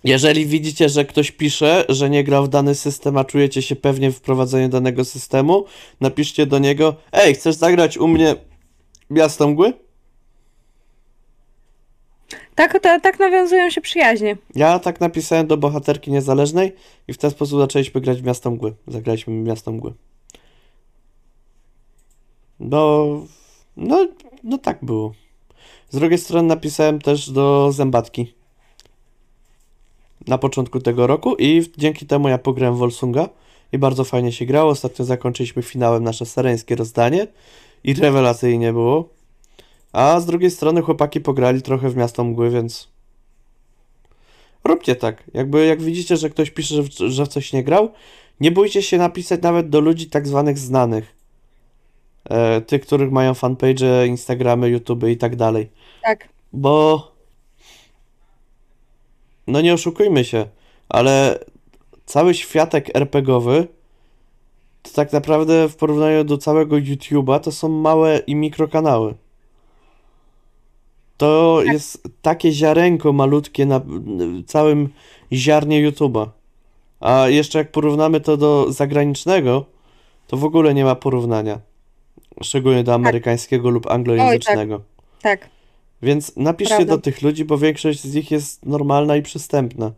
Jeżeli widzicie, że ktoś pisze, że nie grał w dany system, a czujecie się pewnie w wprowadzeniu danego systemu, napiszcie do niego: Ej, chcesz zagrać u mnie Miasto Mgły? Tak, ta, tak nawiązują się przyjaźnie. Ja tak napisałem do bohaterki niezależnej i w ten sposób zaczęliśmy grać w Miasto Mgły. Zagraliśmy w Miasto Mgły. No, no, no tak było. Z drugiej strony napisałem też do Zębatki na początku tego roku i dzięki temu ja pograłem w Volsunga i bardzo fajnie się grało. Ostatnio zakończyliśmy finałem nasze sareńskie rozdanie i rewelacyjnie było. A z drugiej strony chłopaki pograli trochę w Miasto Mgły, więc róbcie tak. Jakby jak widzicie, że ktoś pisze, że w coś nie grał, nie bójcie się napisać nawet do ludzi tak zwanych znanych. E, tych, których mają fanpage, Instagramy, YouTube i tak dalej. Tak. Bo no nie oszukujmy się, ale cały światek RPGowy to tak naprawdę w porównaniu do całego YouTube'a to są małe i mikrokanały. To jest takie ziarenko malutkie na całym ziarnie YouTube'a. A jeszcze jak porównamy to do zagranicznego, to w ogóle nie ma porównania. Szczególnie do amerykańskiego lub anglojęzycznego. Tak. Więc napiszcie Prawda. do tych ludzi, bo większość z nich jest normalna i przystępna.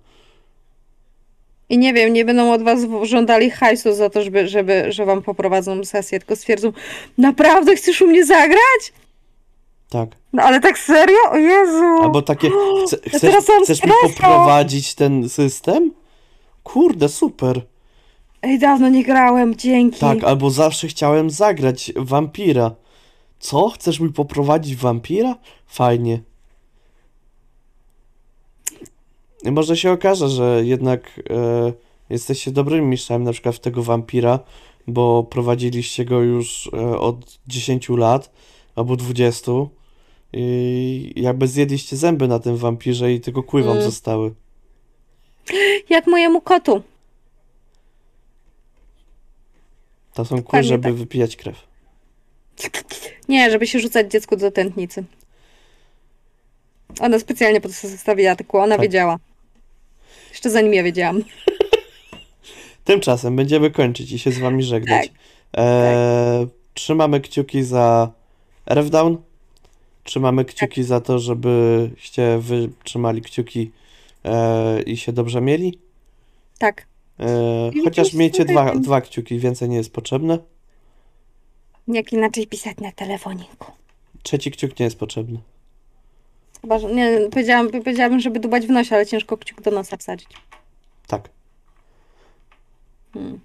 I nie wiem, nie będą od was żądali hajsu za to, żeby, żeby, że wam poprowadzą sesję, tylko stwierdzą, naprawdę chcesz u mnie zagrać? Tak. No ale tak serio? O Jezu! Albo takie, chce, chcesz, teraz mam chcesz mi poprowadzić ten system? Kurde, super. Ej, dawno nie grałem, dzięki. Tak, albo zawsze chciałem zagrać wampira. Co? Chcesz mi poprowadzić wampira? Fajnie. I może się okaże, że jednak e, jesteście dobrymi mistrzami na przykład w tego wampira, bo prowadziliście go już e, od 10 lat albo 20 i jakby zjedliście zęby na tym wampirze i tylko kły wam Mm. zostały. Jak mojemu kotu. To są kły, Dokładnie żeby tak. wypijać krew. Nie, żeby się rzucać dziecku do tętnicy. Ona specjalnie po to zostawiła kło, ona Tak. wiedziała. Jeszcze zanim ja wiedziałam. Tymczasem będziemy kończyć i się z wami żegnać. Tak, Eee, Trzymamy kciuki za Refdown. Trzymamy kciuki za to, żebyście wy trzymali kciuki e, i się dobrze mieli. Tak. E, I chociaż miejcie dwa, dwa kciuki, więcej nie jest potrzebne. Jak inaczej pisać na telefoniku. Trzeci kciuk nie jest potrzebny. Chyba, że nie, powiedziałam, powiedziałabym, żeby dubać w nosie, ale ciężko kciuk do nosa wsadzić. Tak. Hmm.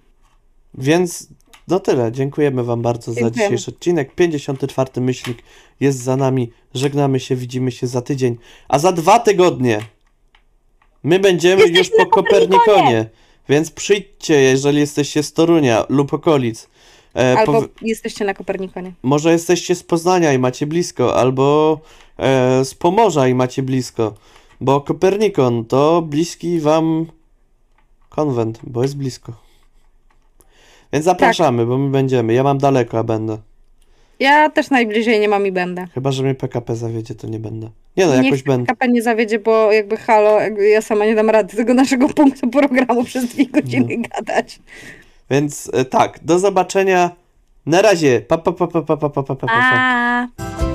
Więc no tyle. Dziękujemy Wam bardzo za Dziękujemy. dzisiejszy odcinek. 54. myślnik jest za nami. Żegnamy się, widzimy się za tydzień. A za dwa tygodnie my będziemy Jesteśmy już po Kopernikonie. Kopernikonie. Więc przyjdźcie, jeżeli jesteście z Torunia lub okolic. E, Albo jesteście na Kopernikonie. Może jesteście z Poznania i macie blisko, albo e, z Pomorza i macie blisko. Bo Kopernikon to bliski wam konwent, bo jest blisko. Więc zapraszamy, bo my będziemy. Ja mam daleko, a będę. Ja też najbliżej nie mam i będę. Chyba, że mnie PKP zawiedzie, to nie będę. Nie no, Niech jakoś będę. KP nie zawiedzie, bo jakby halo, jakby ja sama nie dam rady tego naszego punktu programu przez dwie godziny gadać. Więc e, tak, do zobaczenia. Na razie. Pa, pa, pa, pa, pa, pa, pa, pa, pa, pa.